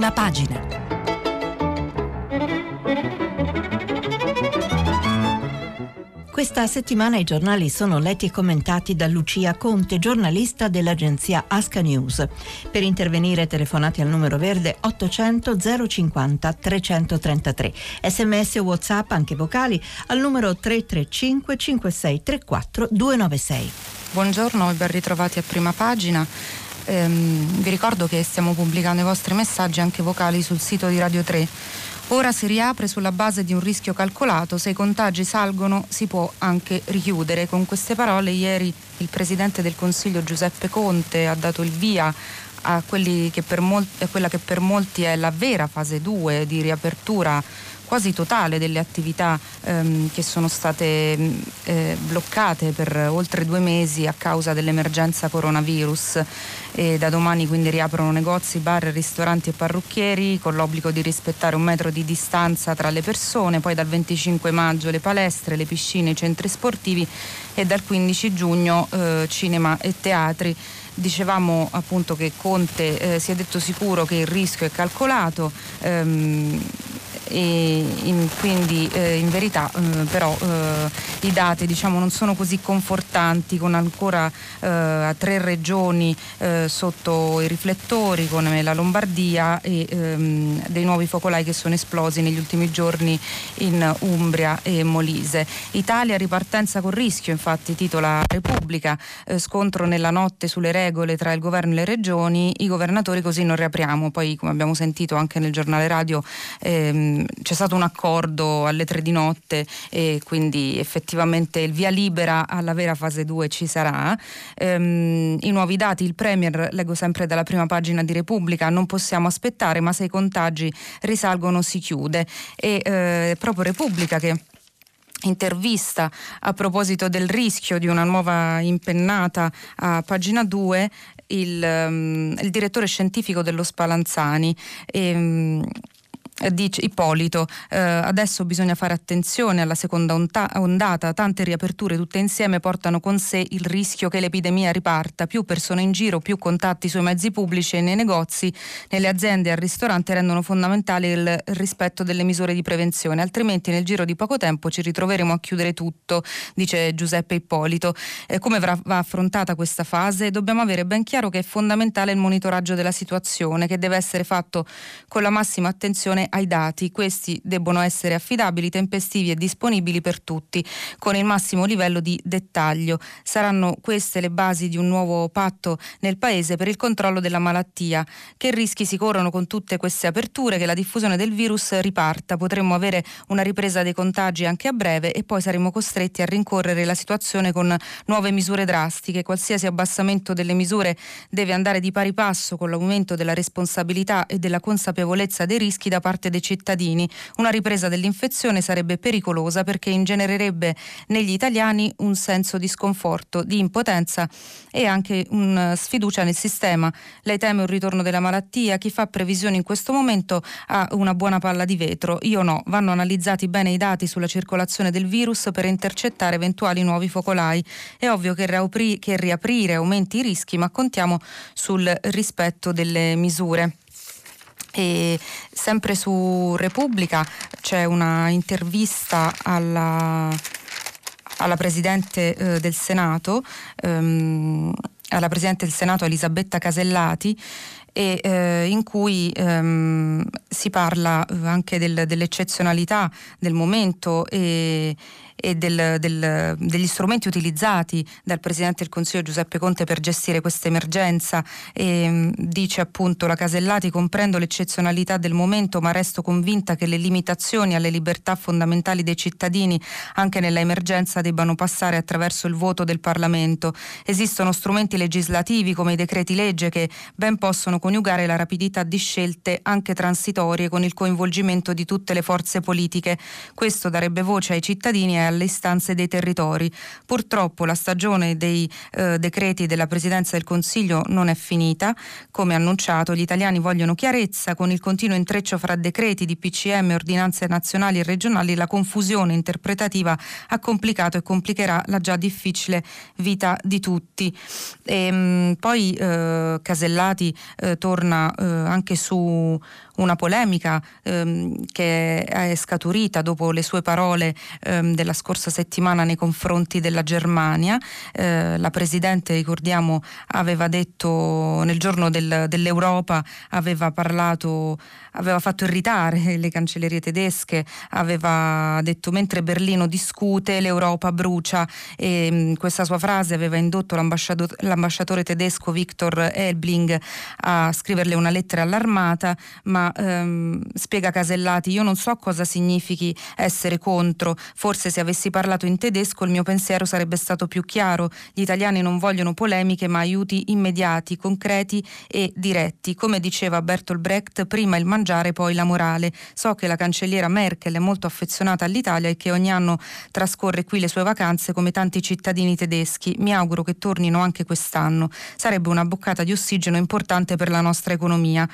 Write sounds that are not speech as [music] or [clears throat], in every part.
prima pagina. Questa settimana i giornali sono letti e commentati da Lucia Conte, giornalista dell'agenzia Asca News. Per intervenire telefonate al numero verde 800 050 333. Sms o WhatsApp anche vocali al numero 335 5634 296. Buongiorno e ben ritrovati a prima pagina. Ehm, vi ricordo che stiamo pubblicando i vostri messaggi anche vocali sul sito di Radio 3 Ora si riapre sulla base di un rischio calcolato, se i contagi salgono si può anche richiudere. Con queste parole ieri il Presidente del Consiglio Giuseppe Conte ha dato il via a, che molti, a quella che per molti è la vera fase 2 di riapertura quasi totale delle attività ehm, che sono state mm, eh, bloccate per oltre due mesi a causa dell'emergenza coronavirus. E da domani quindi riaprono negozi, bar, ristoranti e parrucchieri con l'obbligo di rispettare un metro di distanza tra le persone, poi dal 25 maggio le palestre, le piscine, i centri sportivi e dal 15 giugno eh, cinema e teatri dicevamo appunto che Conte eh, si è detto sicuro che il rischio è calcolato ehm, e in, quindi eh, in verità eh, però eh, i dati diciamo, non sono così confortanti con ancora eh, tre regioni eh, sotto i riflettori come la Lombardia e ehm, dei nuovi focolai che sono esplosi negli ultimi giorni in Umbria e Molise. Italia ripartenza con rischio infatti titola Repubblica eh, scontro nella notte sulle regole tra il governo e le regioni i governatori così non riapriamo poi come abbiamo sentito anche nel giornale radio ehm, c'è stato un accordo alle tre di notte e quindi effettivamente il via libera alla vera fase 2 ci sarà. Ehm, I nuovi dati, il Premier, leggo sempre dalla prima pagina di Repubblica, non possiamo aspettare ma se i contagi risalgono si chiude. E eh, proprio Repubblica che intervista a proposito del rischio di una nuova impennata a pagina 2 il, um, il direttore scientifico dello Spallanzani. E, um, dice Ippolito, eh, adesso bisogna fare attenzione alla seconda ondata, tante riaperture tutte insieme portano con sé il rischio che l'epidemia riparta, più persone in giro, più contatti sui mezzi pubblici e nei negozi, nelle aziende e al ristorante rendono fondamentale il rispetto delle misure di prevenzione, altrimenti nel giro di poco tempo ci ritroveremo a chiudere tutto, dice Giuseppe Ippolito. Eh, come va affrontata questa fase? Dobbiamo avere ben chiaro che è fondamentale il monitoraggio della situazione, che deve essere fatto con la massima attenzione ai dati. Questi debbono essere affidabili, tempestivi e disponibili per tutti, con il massimo livello di dettaglio. Saranno queste le basi di un nuovo patto nel Paese per il controllo della malattia. Che rischi si corrono con tutte queste aperture? Che la diffusione del virus riparta. Potremmo avere una ripresa dei contagi anche a breve e poi saremo costretti a rincorrere la situazione con nuove misure drastiche. Qualsiasi abbassamento delle misure deve andare di pari passo con l'aumento della responsabilità e della consapevolezza dei rischi da parte parte dei cittadini. Una ripresa dell'infezione sarebbe pericolosa perché ingenererebbe negli italiani un senso di sconforto, di impotenza e anche una sfiducia nel sistema. Lei teme un ritorno della malattia? Chi fa previsioni in questo momento ha una buona palla di vetro. Io no. Vanno analizzati bene i dati sulla circolazione del virus per intercettare eventuali nuovi focolai. È ovvio che, riapri- che riaprire aumenti i rischi, ma contiamo sul rispetto delle misure. E sempre su Repubblica c'è una intervista alla, alla Presidente eh, del Senato, ehm, alla Presidente del Senato Elisabetta Casellati, e, eh, in cui ehm, si parla anche del, dell'eccezionalità del momento e, e del, del, degli strumenti utilizzati dal Presidente del Consiglio Giuseppe Conte per gestire questa emergenza. E, mm, dice appunto la Casellati comprendo l'eccezionalità del momento ma resto convinta che le limitazioni alle libertà fondamentali dei cittadini anche nella emergenza debbano passare attraverso il voto del Parlamento. Esistono strumenti legislativi come i decreti legge che ben possono coniugare la rapidità di scelte anche transitorie con il coinvolgimento di tutte le forze politiche. Questo darebbe voce ai cittadini e alle istanze dei territori. Purtroppo la stagione dei eh, decreti della Presidenza del Consiglio non è finita. Come annunciato, gli italiani vogliono chiarezza con il continuo intreccio fra decreti di PCM, ordinanze nazionali e regionali. La confusione interpretativa ha complicato e complicherà la già difficile vita di tutti. E, ehm, mh, poi eh, Casellati eh, torna eh, anche su una polemica ehm, che è scaturita dopo le sue parole ehm, della scorsa settimana nei confronti della Germania. Eh, la Presidente, ricordiamo, aveva detto nel giorno del, dell'Europa, aveva parlato, aveva fatto irritare le cancellerie tedesche, aveva detto mentre Berlino discute l'Europa brucia e mh, questa sua frase aveva indotto l'ambasciatore, tedesco Viktor Elbling a scriverle una lettera all'armata, ma ehm, spiega Casellati, io non so cosa significhi essere contro, forse se avessi parlato in tedesco il mio pensiero sarebbe stato più chiaro, gli italiani non vogliono polemiche ma aiuti immediati, concreti e diretti. Come diceva Bertolt Brecht, prima il mangiare, poi la morale. So che la cancelliera Merkel è molto affezionata all'Italia e che ogni anno trascorre qui le sue vacanze come tanti cittadini tedeschi. Mi auguro che tornino anche quest'anno. Sarebbe una boccata di ossigeno importante per la nostra economia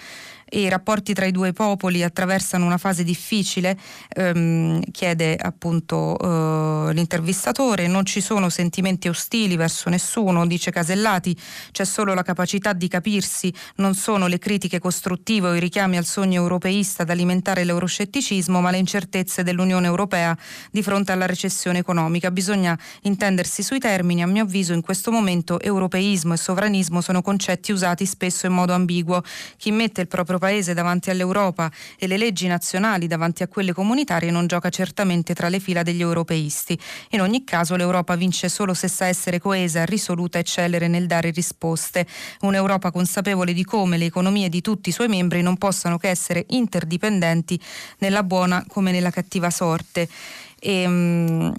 e i rapporti tra i due popoli attraversano una fase difficile, ehm, chiede appunto eh, l'intervistatore, non ci sono sentimenti ostili verso nessuno, dice Casellati, c'è solo la capacità di capirsi, non sono le critiche costruttive o i richiami al sogno europeista ad alimentare l'euroscetticismo, ma le incertezze dell'Unione Europea di fronte alla recessione economica. Bisogna intendersi sui termini, a mio avviso in questo momento europeismo e sovranismo sono concetti usati spesso in modo ambiguo. Chi mette il proprio paese davanti all'Europa e le leggi nazionali davanti a quelle comunitarie non gioca certamente tra le fila degli europeisti. In ogni caso l'Europa vince solo se sa essere coesa, risoluta e celere nel dare risposte. Un'Europa consapevole di come le economie di tutti i suoi membri non possano che essere interdipendenti nella buona come nella cattiva sorte. E, mh,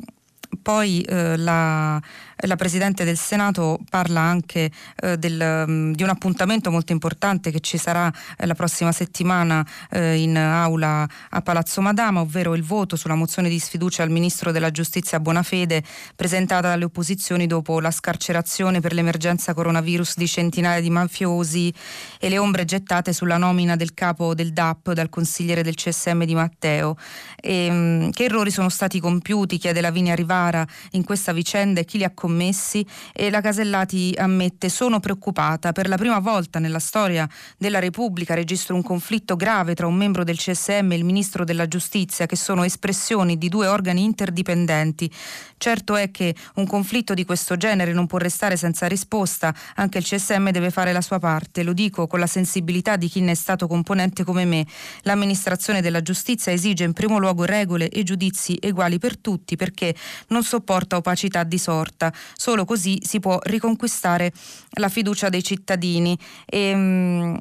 poi eh, la la Presidente del Senato parla anche eh, del, um, di un appuntamento molto importante che ci sarà eh, la prossima settimana eh, in aula a Palazzo Madama, ovvero il voto sulla mozione di sfiducia al Ministro della Giustizia Bonafede presentata dalle opposizioni dopo la scarcerazione per l'emergenza coronavirus di centinaia di mafiosi e le ombre gettate sulla nomina del capo del DAP dal consigliere del CSM di Matteo. E, um, che errori sono stati compiuti, chiede Lavinia Rivara, in questa vicenda e chi li ha commessi e la Casellati ammette sono preoccupata. Per la prima volta nella storia della Repubblica registro un conflitto grave tra un membro del CSM e il ministro della Giustizia che sono espressioni di due organi interdipendenti. Certo è che un conflitto di questo genere non può restare senza risposta, anche il CSM deve fare la sua parte, lo dico con la sensibilità di chi ne è stato componente come me. L'amministrazione della giustizia esige in primo luogo regole e giudizi uguali per tutti perché non sopporta opacità di sorta. Solo così si può riconquistare la fiducia dei cittadini. E, ehm,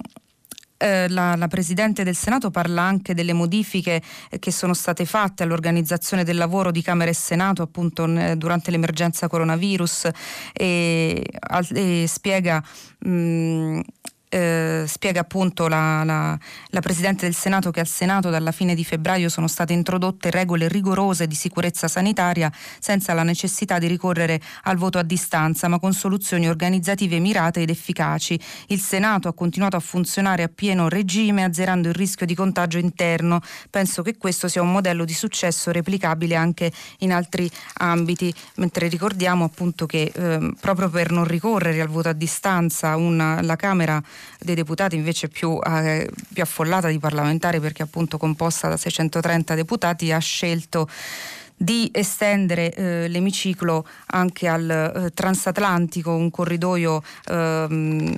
eh, la, la, Presidente del Senato parla anche delle modifiche eh, che sono state fatte all'organizzazione del lavoro di Camera e Senato appunto durante l'emergenza coronavirus e, e spiega mh, eh, spiega appunto la, la, la, Presidente del Senato che al Senato dalla fine di febbraio sono state introdotte regole rigorose di sicurezza sanitaria senza la necessità di ricorrere al voto a distanza ma con soluzioni organizzative mirate ed efficaci. Il Senato ha continuato a funzionare a pieno regime azzerando il rischio di contagio interno. Penso che questo sia un modello di successo replicabile anche in altri ambiti, mentre ricordiamo appunto che eh, proprio per non ricorrere al voto a distanza una, la Camera dei deputati invece più, eh, più affollata di parlamentari perché appunto composta da 630 deputati ha scelto di estendere eh, l'emiciclo anche al eh, transatlantico, un corridoio ehm,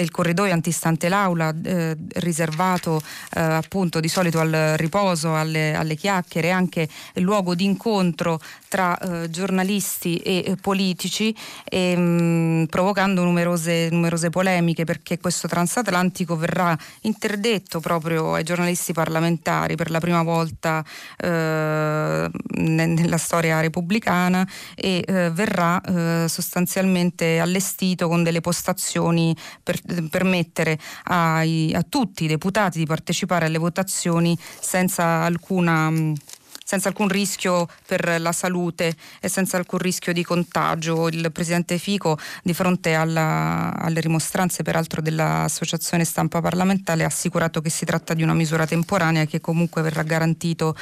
il corridoio antistante l'aula eh, riservato eh, appunto di solito al riposo, alle, alle chiacchiere, anche luogo di incontro tra eh, giornalisti e eh, politici, e, mh, mm, provocando numerose, numerose, polemiche perché questo transatlantico verrà interdetto proprio ai giornalisti parlamentari per la prima volta eh, nella storia repubblicana e eh, verrà sostanzialmente allestito con delle postazioni per permettere ai, a tutti i deputati di partecipare alle votazioni senza alcuna senza alcun rischio per la salute e senza alcun rischio di contagio. Il presidente Fico, di fronte alla, alle rimostranze peraltro dell'Associazione Stampa Parlamentare, ha assicurato che si tratta di una misura temporanea che comunque verrà garantito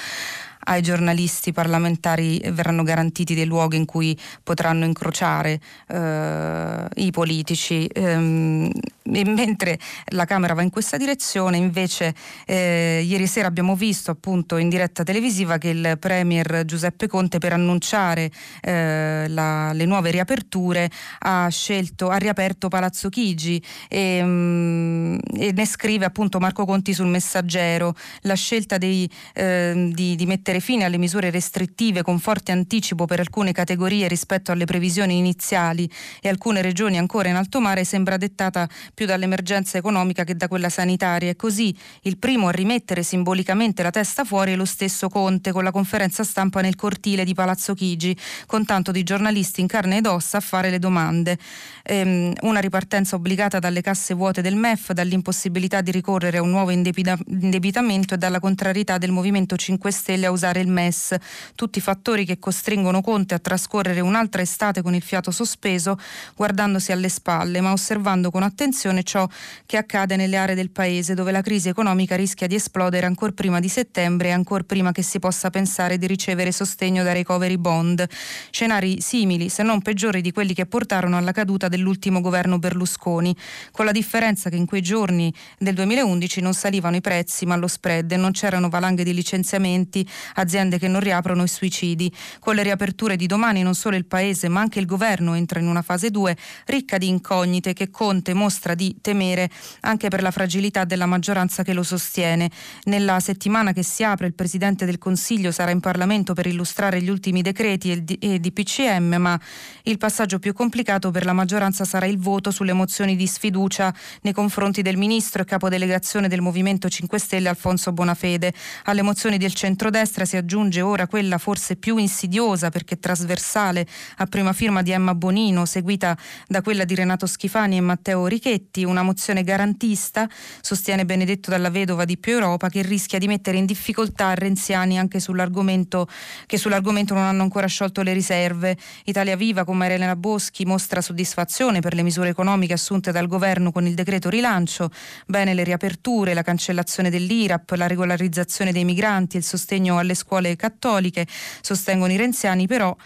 ai giornalisti parlamentari verranno garantiti dei luoghi in cui potranno incrociare eh, i politici. Ehm, mentre la Camera va in questa direzione, invece eh, ieri sera abbiamo visto appunto in diretta televisiva che il Premier Giuseppe Conte per annunciare eh, la, le nuove riaperture ha scelto, ha riaperto Palazzo Chigi. E, mm, e, ne scrive appunto Marco Conti sul messaggero. La scelta dei, eh, di, di mettere fine alle misure restrittive con forte anticipo per alcune categorie rispetto alle previsioni iniziali e alcune regioni ancora in alto mare sembra dettata più dall'emergenza economica che da quella sanitaria e così il primo a rimettere simbolicamente la testa fuori è lo stesso Conte con la conferenza stampa nel cortile di Palazzo Chigi con tanto di giornalisti in carne ed ossa a fare le domande. Ehm, una ripartenza obbligata dalle casse vuote del MEF, dall'impossibilità di ricorrere a un nuovo indebitamento e dalla contrarietà del Movimento 5 Stelle a usare il MES, tutti fattori che costringono Conte a trascorrere un'altra estate con il fiato sospeso, guardandosi alle spalle, ma osservando con attenzione attenzione ciò che accade nelle aree del paese dove la crisi economica rischia di esplodere ancora prima di settembre e ancora prima che si possa pensare di ricevere sostegno da recovery bond. Scenari simili, se non peggiori di quelli che portarono alla caduta dell'ultimo governo Berlusconi, con la differenza che in quei giorni del 2011 non salivano i prezzi ma lo spread e non c'erano valanghe di licenziamenti, aziende che non riaprono i suicidi. Con le riaperture di domani non solo il paese ma anche il governo entra in una fase 2 ricca di incognite che Conte mostra dimostra di temere anche per la fragilità della maggioranza che lo sostiene. Nella settimana che si apre il Presidente del Consiglio sarà in Parlamento per illustrare gli ultimi decreti e di PCM, ma il passaggio più complicato per la maggioranza sarà il voto sulle mozioni di sfiducia nei confronti del Ministro e capodelegazione del Movimento 5 Stelle Alfonso Bonafede. Alle mozioni del centrodestra si aggiunge ora quella forse più insidiosa perché trasversale a prima firma di Emma Bonino, seguita da quella di Renato Schifani e Matteo Richetti Giorgetti, una mozione garantista, sostiene Benedetto dalla vedova di Più Europa, che rischia di mettere in difficoltà renziani anche sull'argomento che sull'argomento non hanno ancora sciolto le riserve. Italia Viva con Marilena Boschi mostra soddisfazione per le misure economiche assunte dal governo con il decreto rilancio, bene le riaperture, la cancellazione dell'IRAP, la regolarizzazione dei migranti, il sostegno alle scuole cattoliche, sostengono i renziani però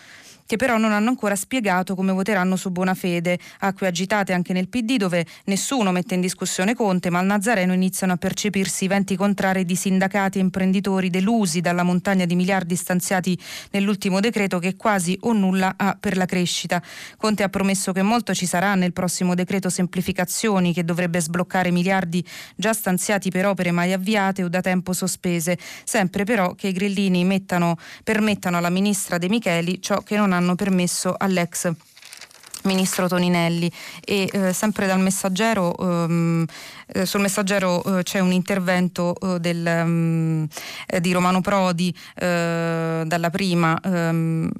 che però non hanno ancora spiegato come voteranno su buona fede. Acque agitate anche nel PD dove nessuno mette in discussione Conte, ma al Nazareno iniziano a percepirsi venti contrari di sindacati e imprenditori delusi dalla montagna di miliardi stanziati nell'ultimo decreto che quasi o nulla ha per la crescita. Conte ha promesso che molto ci sarà nel prossimo decreto semplificazioni che dovrebbe sbloccare miliardi già stanziati per opere mai avviate o da tempo sospese, sempre però che i grillini mettano, permettano alla ministra De Micheli ciò che non ha hanno permesso all'ex ministro Toninelli. E eh, sempre dal messaggero ehm, eh, sul messaggero eh, c'è un intervento eh, del, um, di Romano Prodi eh, dalla prima ehm,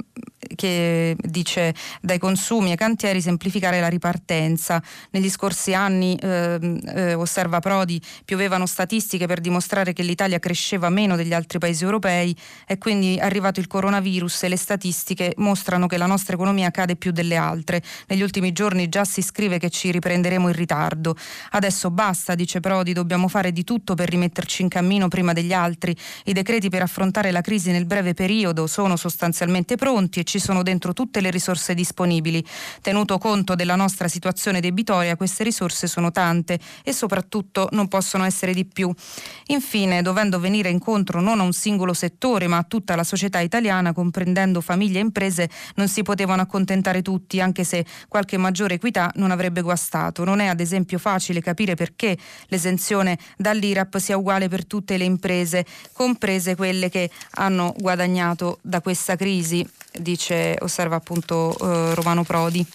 che dice dai consumi ai cantieri semplificare la ripartenza. Negli scorsi anni, eh, eh, osserva Prodi, piovevano statistiche per dimostrare che l'Italia cresceva meno degli altri paesi europei e quindi è arrivato il coronavirus e le statistiche mostrano che la nostra economia cade più delle altre. Negli ultimi giorni già si scrive che ci riprenderemo in ritardo. Adesso basta, dice Prodi, dobbiamo fare di tutto per rimetterci in cammino prima degli altri. I decreti per affrontare la crisi nel breve periodo sono sostanzialmente pronti e ci sono dentro tutte le risorse disponibili. Tenuto conto della nostra situazione debitoria, queste risorse sono tante e soprattutto non possono essere di più. Infine, dovendo venire incontro non a un singolo settore, ma a tutta la società italiana, comprendendo famiglie e imprese, non si potevano accontentare tutti, anche se qualche maggiore equità non avrebbe guastato. Non è ad esempio facile capire perché l'esenzione dall'IRAP sia uguale per tutte le imprese, comprese quelle che hanno guadagnato da questa crisi, dice osserva appunto eh, Romano Prodi.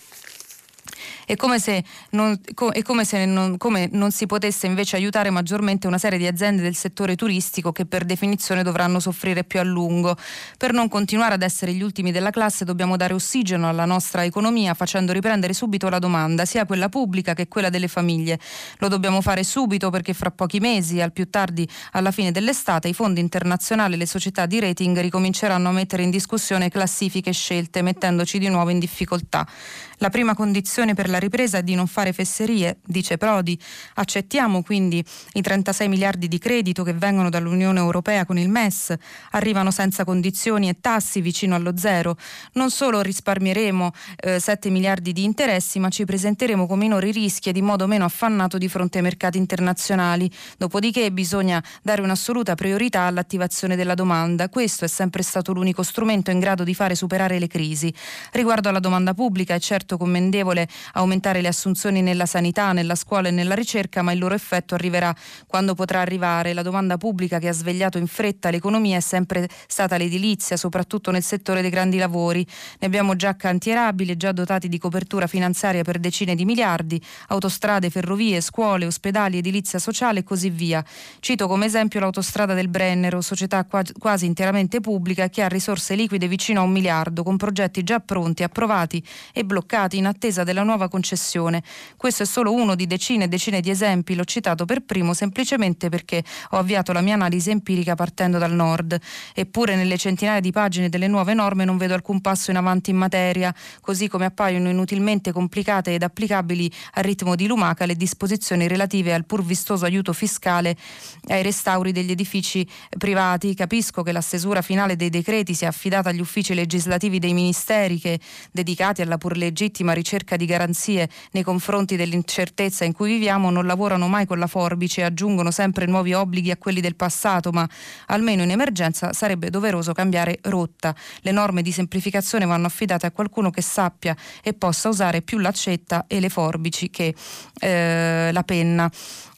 È come se, non, è come, se non, come non si potesse invece aiutare maggiormente una serie di aziende del settore turistico che per definizione dovranno soffrire più a lungo. Per non continuare ad essere gli ultimi della classe dobbiamo dare ossigeno alla nostra economia facendo riprendere subito la domanda, sia quella pubblica che quella delle famiglie. Lo dobbiamo fare subito perché fra pochi mesi, al più tardi alla fine dell'estate, i fondi internazionali e le società di rating ricominceranno a mettere in discussione classifiche scelte, mettendoci di nuovo in difficoltà. La prima condizione per la ripresa è di non fare fesserie, dice Prodi. Accettiamo quindi i 36 miliardi di credito che vengono dall'Unione Europea con il MES, arrivano senza condizioni e tassi vicino allo zero. Non solo risparmieremo eh, 7 miliardi di interessi, ma ci presenteremo con minori rischi e in modo meno affannato di fronte ai mercati internazionali. Dopodiché bisogna dare un'assoluta priorità all'attivazione della domanda. Questo è sempre stato l'unico strumento in grado di fare superare le crisi. Riguardo alla domanda pubblica, è certo commendevole aumentare le assunzioni nella sanità, nella scuola e nella ricerca, ma il loro effetto arriverà quando potrà arrivare. La domanda pubblica che ha svegliato in fretta l'economia è sempre stata l'edilizia, soprattutto nel settore dei grandi lavori. Ne abbiamo già cantierabili, già dotati di copertura finanziaria per decine di miliardi, autostrade, ferrovie, scuole, ospedali, edilizia sociale e così via. Cito come esempio l'autostrada del Brennero, società quasi interamente pubblica che ha risorse liquide vicino a un miliardo, con progetti già pronti, approvati e bloccati in attesa della nuova concessione. Questo è solo uno di decine e decine di esempi, l'ho citato per primo semplicemente perché ho avviato la mia analisi empirica partendo dal nord. Eppure nelle centinaia di pagine delle nuove norme non vedo alcun passo in avanti in materia, così come appaiono inutilmente complicate ed applicabili a ritmo di lumaca le disposizioni relative al pur vistoso aiuto fiscale ai restauri degli edifici privati. Capisco che la stesura finale dei decreti sia affidata agli uffici legislativi dei ministeri che, dedicati alla pur legittima ricerca di garanzie nei confronti dell'incertezza in cui viviamo non lavorano mai con la forbice e aggiungono sempre nuovi obblighi a quelli del passato, ma almeno in emergenza sarebbe doveroso cambiare rotta. Le norme di semplificazione vanno affidate a qualcuno che sappia e possa usare più l'accetta e le forbici che eh, la penna.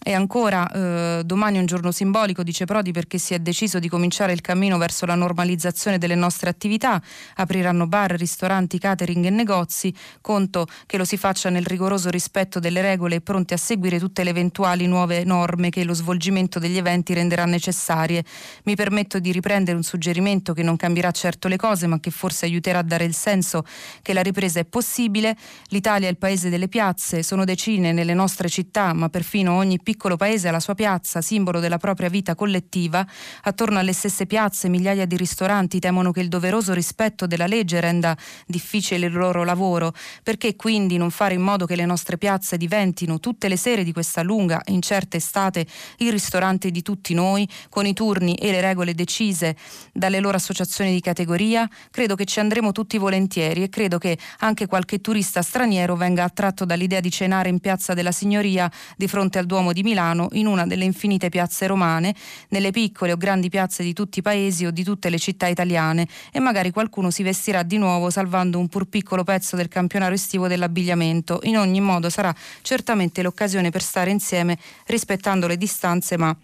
E ancora eh, domani è un giorno simbolico, dice Prodi, perché si è deciso di cominciare il cammino verso la normalizzazione delle nostre attività. Apriranno bar, ristoranti, catering e negozi. Conto che lo si faccia nel rigoroso rispetto delle regole e pronti a seguire tutte le eventuali nuove norme che lo svolgimento degli eventi renderà necessarie. Mi permetto di riprendere un suggerimento che non cambierà certo le cose, ma che forse aiuterà a dare il senso che la ripresa è possibile. L'Italia è il paese delle piazze, sono decine nelle nostre città, ma perfino ogni piccola piccolo paese ha la sua piazza, simbolo della propria vita collettiva, attorno alle stesse piazze migliaia di ristoranti temono che il doveroso rispetto della legge renda difficile il loro lavoro. Perché quindi non fare in modo che le nostre piazze diventino tutte le sere di questa lunga e incerta estate il ristorante di tutti noi, con i turni e le regole decise dalle loro associazioni di categoria? Credo che ci andremo tutti volentieri e credo che anche qualche turista straniero venga attratto dall'idea di cenare in piazza della Signoria di fronte al Duomo di Milano in una delle infinite piazze romane, nelle piccole o grandi piazze di tutti i paesi o di tutte le città italiane e magari qualcuno si vestirà di nuovo salvando un pur piccolo pezzo del campionario estivo dell'abbigliamento. In ogni modo sarà certamente l'occasione per stare insieme rispettando le distanze ma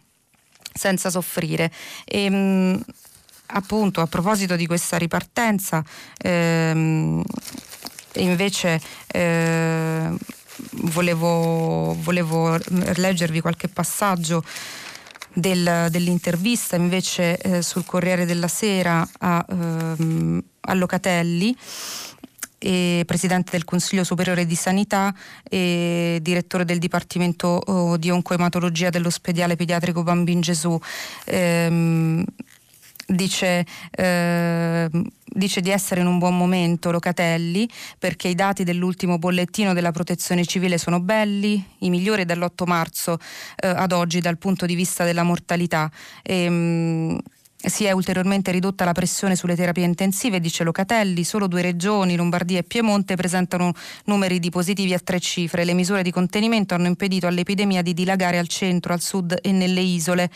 senza soffrire. E, ehm, appunto a proposito di questa ripartenza ehm, invece eh, volevo, volevo leggervi qualche passaggio del, dell'intervista invece eh, sul Corriere della Sera a, ehm, a Locatelli. E presidente del Consiglio Superiore di Sanità e direttore del Dipartimento oh, di Oncoematologia dell'Ospedale Pediatrico Bambin Gesù. Ehm, dice, eh, dice, di essere in un buon momento Locatelli perché i dati dell'ultimo bollettino della protezione civile sono belli, i migliori dall'8 marzo eh, ad oggi dal punto di vista della mortalità. E, mh, si è ulteriormente ridotta la pressione sulle terapie intensive, dice Locatelli. Solo due regioni, Lombardia e Piemonte, presentano numeri di positivi a tre cifre. Le misure di contenimento hanno impedito all'epidemia di dilagare al centro, al sud e nelle isole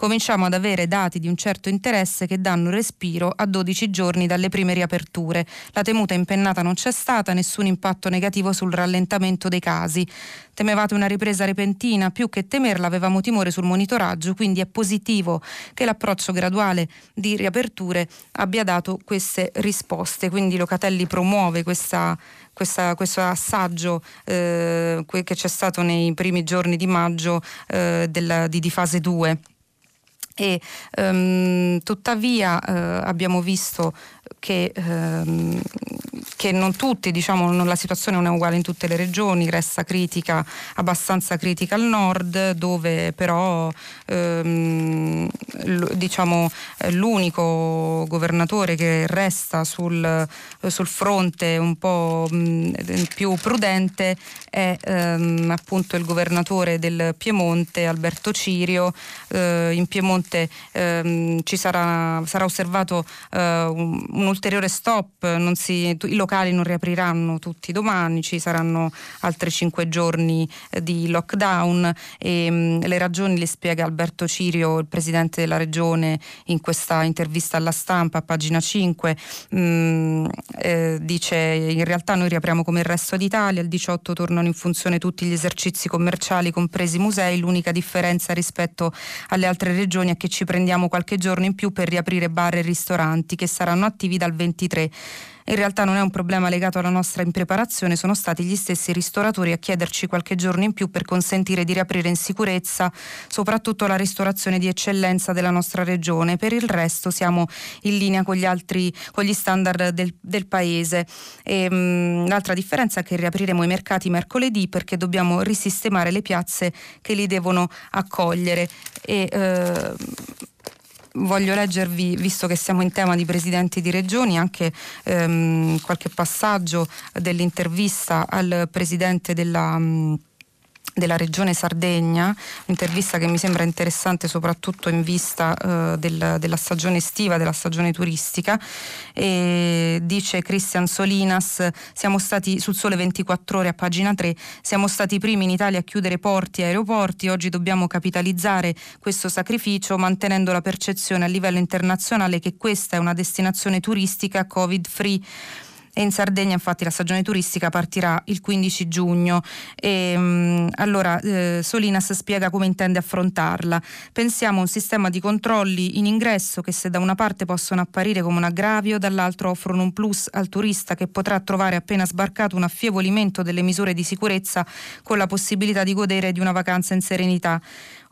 cominciamo ad avere dati di un certo interesse che danno respiro a 12 giorni dalle prime riaperture. La temuta impennata non c'è stata, nessun impatto negativo sul rallentamento dei casi. Temevate una ripresa repentina, più che temerla avevamo timore sul monitoraggio, quindi è positivo che l'approccio graduale di riaperture abbia dato queste risposte. Quindi Locatelli promuove questa, questa, questo assaggio eh, che c'è stato nei primi giorni di maggio eh, della, di, di fase 2 e um, tuttavia uh, abbiamo visto che, ehm, che non tutti, diciamo, non, la situazione non è uguale in tutte le regioni, resta critica, abbastanza critica al nord, dove però ehm, l- diciamo, l'unico governatore che resta sul, sul fronte un po' mh, più prudente è ehm, appunto il governatore del Piemonte, Alberto Cirio. Eh, in Piemonte ehm, ci sarà, sarà osservato eh, un, un ulteriore stop, si, i locali non riapriranno tutti domani, ci saranno altri cinque giorni eh, di lockdown e mh, mm, le ragioni le spiega Alberto Cirio, il presidente della regione, in questa intervista alla stampa a pagina 5. Mh, mm, eh, dice in realtà noi riapriamo come il resto d'Italia, il 18 tornano in funzione tutti gli esercizi commerciali, compresi i musei, l'unica differenza rispetto alle altre regioni è che ci prendiamo qualche giorno in più per riaprire bar e ristoranti che saranno attivi dal 23. In realtà non è un problema legato alla nostra impreparazione, sono stati gli stessi ristoratori a chiederci qualche giorno in più per consentire di riaprire in sicurezza soprattutto la ristorazione di eccellenza della nostra regione. Per il resto siamo in linea con gli altri, con gli standard del, del paese. E, mh, l'altra differenza è che riapriremo i mercati mercoledì perché dobbiamo risistemare le piazze che li devono accogliere. E, eh, voglio leggervi, visto che siamo in tema di presidenti di regioni, anche ehm, qualche passaggio dell'intervista al presidente della... Mh, della regione Sardegna, un'intervista che mi sembra interessante soprattutto in vista eh, del, della stagione estiva, della stagione turistica. E dice Cristian Solinas, siamo stati sul sole 24 ore a pagina 3, siamo stati i primi in Italia a chiudere porti e aeroporti, oggi dobbiamo capitalizzare questo sacrificio mantenendo la percezione a livello internazionale che questa è una destinazione turistica covid free e in Sardegna infatti la stagione turistica partirà il 15 giugno. E, um, allora eh, Solinas spiega come intende affrontarla. Pensiamo a un sistema di controlli in ingresso che se da una parte possono apparire come un aggravio, dall'altro offrono un plus al turista che potrà trovare appena sbarcato un affievolimento delle misure di sicurezza con la possibilità di godere di una vacanza in serenità.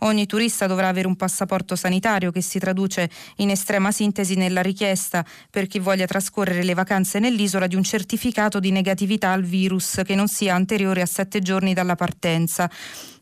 Ogni turista dovrà avere un passaporto sanitario che si traduce in estrema sintesi nella richiesta per chi voglia trascorrere le vacanze nell'isola di un certificato di negatività al virus che non sia anteriore a sette giorni dalla partenza.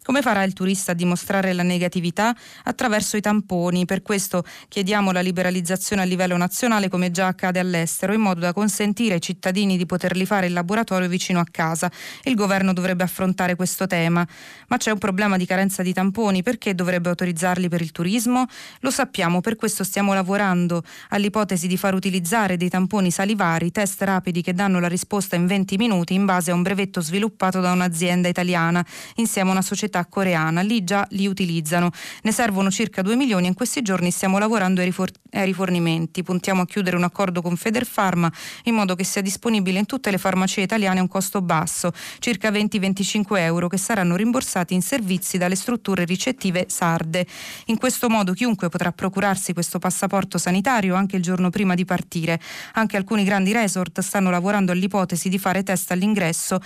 Come farà il turista a dimostrare la negatività? Attraverso i tamponi. Per questo chiediamo la liberalizzazione a livello nazionale come già accade all'estero, in modo da consentire ai cittadini di poterli fare in laboratorio vicino a casa. Il governo dovrebbe affrontare questo tema. Ma c'è un problema di carenza di tamponi. Perché dovrebbe autorizzarli per il turismo? Lo sappiamo, per questo stiamo lavorando all'ipotesi di far utilizzare dei tamponi salivari, test rapidi che danno la risposta in 20 minuti in base a un brevetto sviluppato da un'azienda italiana insieme a una società società coreana, lì già li utilizzano. Ne servono circa 2 milioni e in questi giorni stiamo lavorando ai, rifor- ai rifornimenti. Puntiamo a chiudere un accordo con Federpharma in modo che sia disponibile in tutte le farmacie italiane a un costo basso, circa 20-25 euro, che saranno rimborsati in servizi dalle strutture ricettive sarde. In questo modo chiunque potrà procurarsi questo passaporto sanitario anche il giorno prima di partire. Anche alcuni grandi resort stanno lavorando all'ipotesi di fare test all'ingresso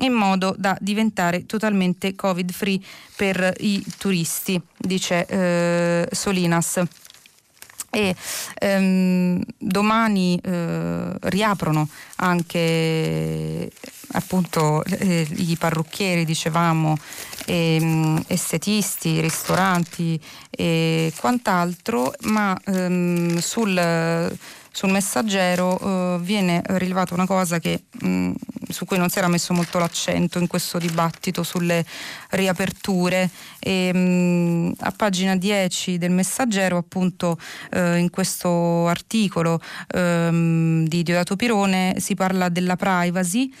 in modo da diventare totalmente covid-free free per i turisti, dice eh, Solinas. E ehm, domani eh, riaprono anche appunto eh, i parrucchieri dicevamo ehm, estetisti, ristoranti e quant'altro ma ehm, sul sul messaggero eh, viene rilevata una cosa che, mh, mm, su cui non si era messo molto l'accento in questo dibattito sulle riaperture e, mh, mm, a pagina 10 del messaggero appunto eh, in questo articolo ehm, di Diodato Pirone si parla della privacy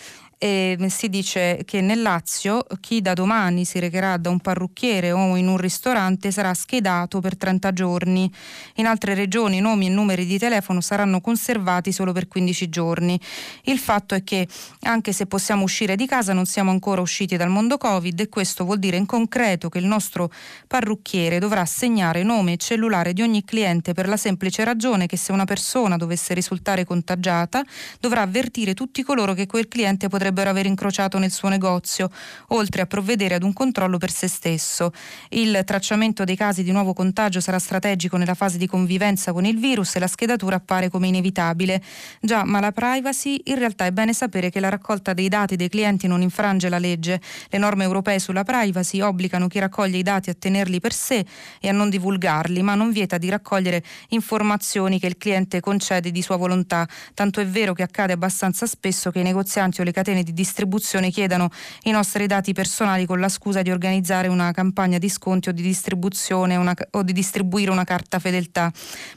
e si dice che nel Lazio chi da domani si recherà da un parrucchiere o in un ristorante sarà schedato per 30 giorni. In altre regioni nomi e numeri di telefono saranno conservati solo per 15 giorni. Il fatto è che anche se possiamo uscire di casa non siamo ancora usciti dal mondo Covid e questo vuol dire in concreto che il nostro parrucchiere dovrà segnare nome e cellulare di ogni cliente per la semplice ragione che se una persona dovesse risultare contagiata dovrà avvertire tutti coloro che quel cliente potrebbe potrebbero aver incrociato nel suo negozio, oltre a provvedere ad un controllo per se stesso. Il tracciamento dei casi di nuovo contagio sarà strategico nella fase di convivenza con il virus e la schedatura appare come inevitabile. Già, ma la privacy in realtà è bene sapere che la raccolta dei dati dei clienti non infrange la legge. Le norme europee sulla privacy obbligano chi raccoglie i dati a tenerli per sé e a non divulgarli, ma non vieta di raccogliere informazioni che il cliente concede di sua volontà. Tanto è vero che accade abbastanza spesso che i negozianti o le catene catene di distribuzione chiedano i nostri dati personali con la scusa di organizzare una campagna di sconti o di distribuzione una, o di distribuire una carta fedeltà.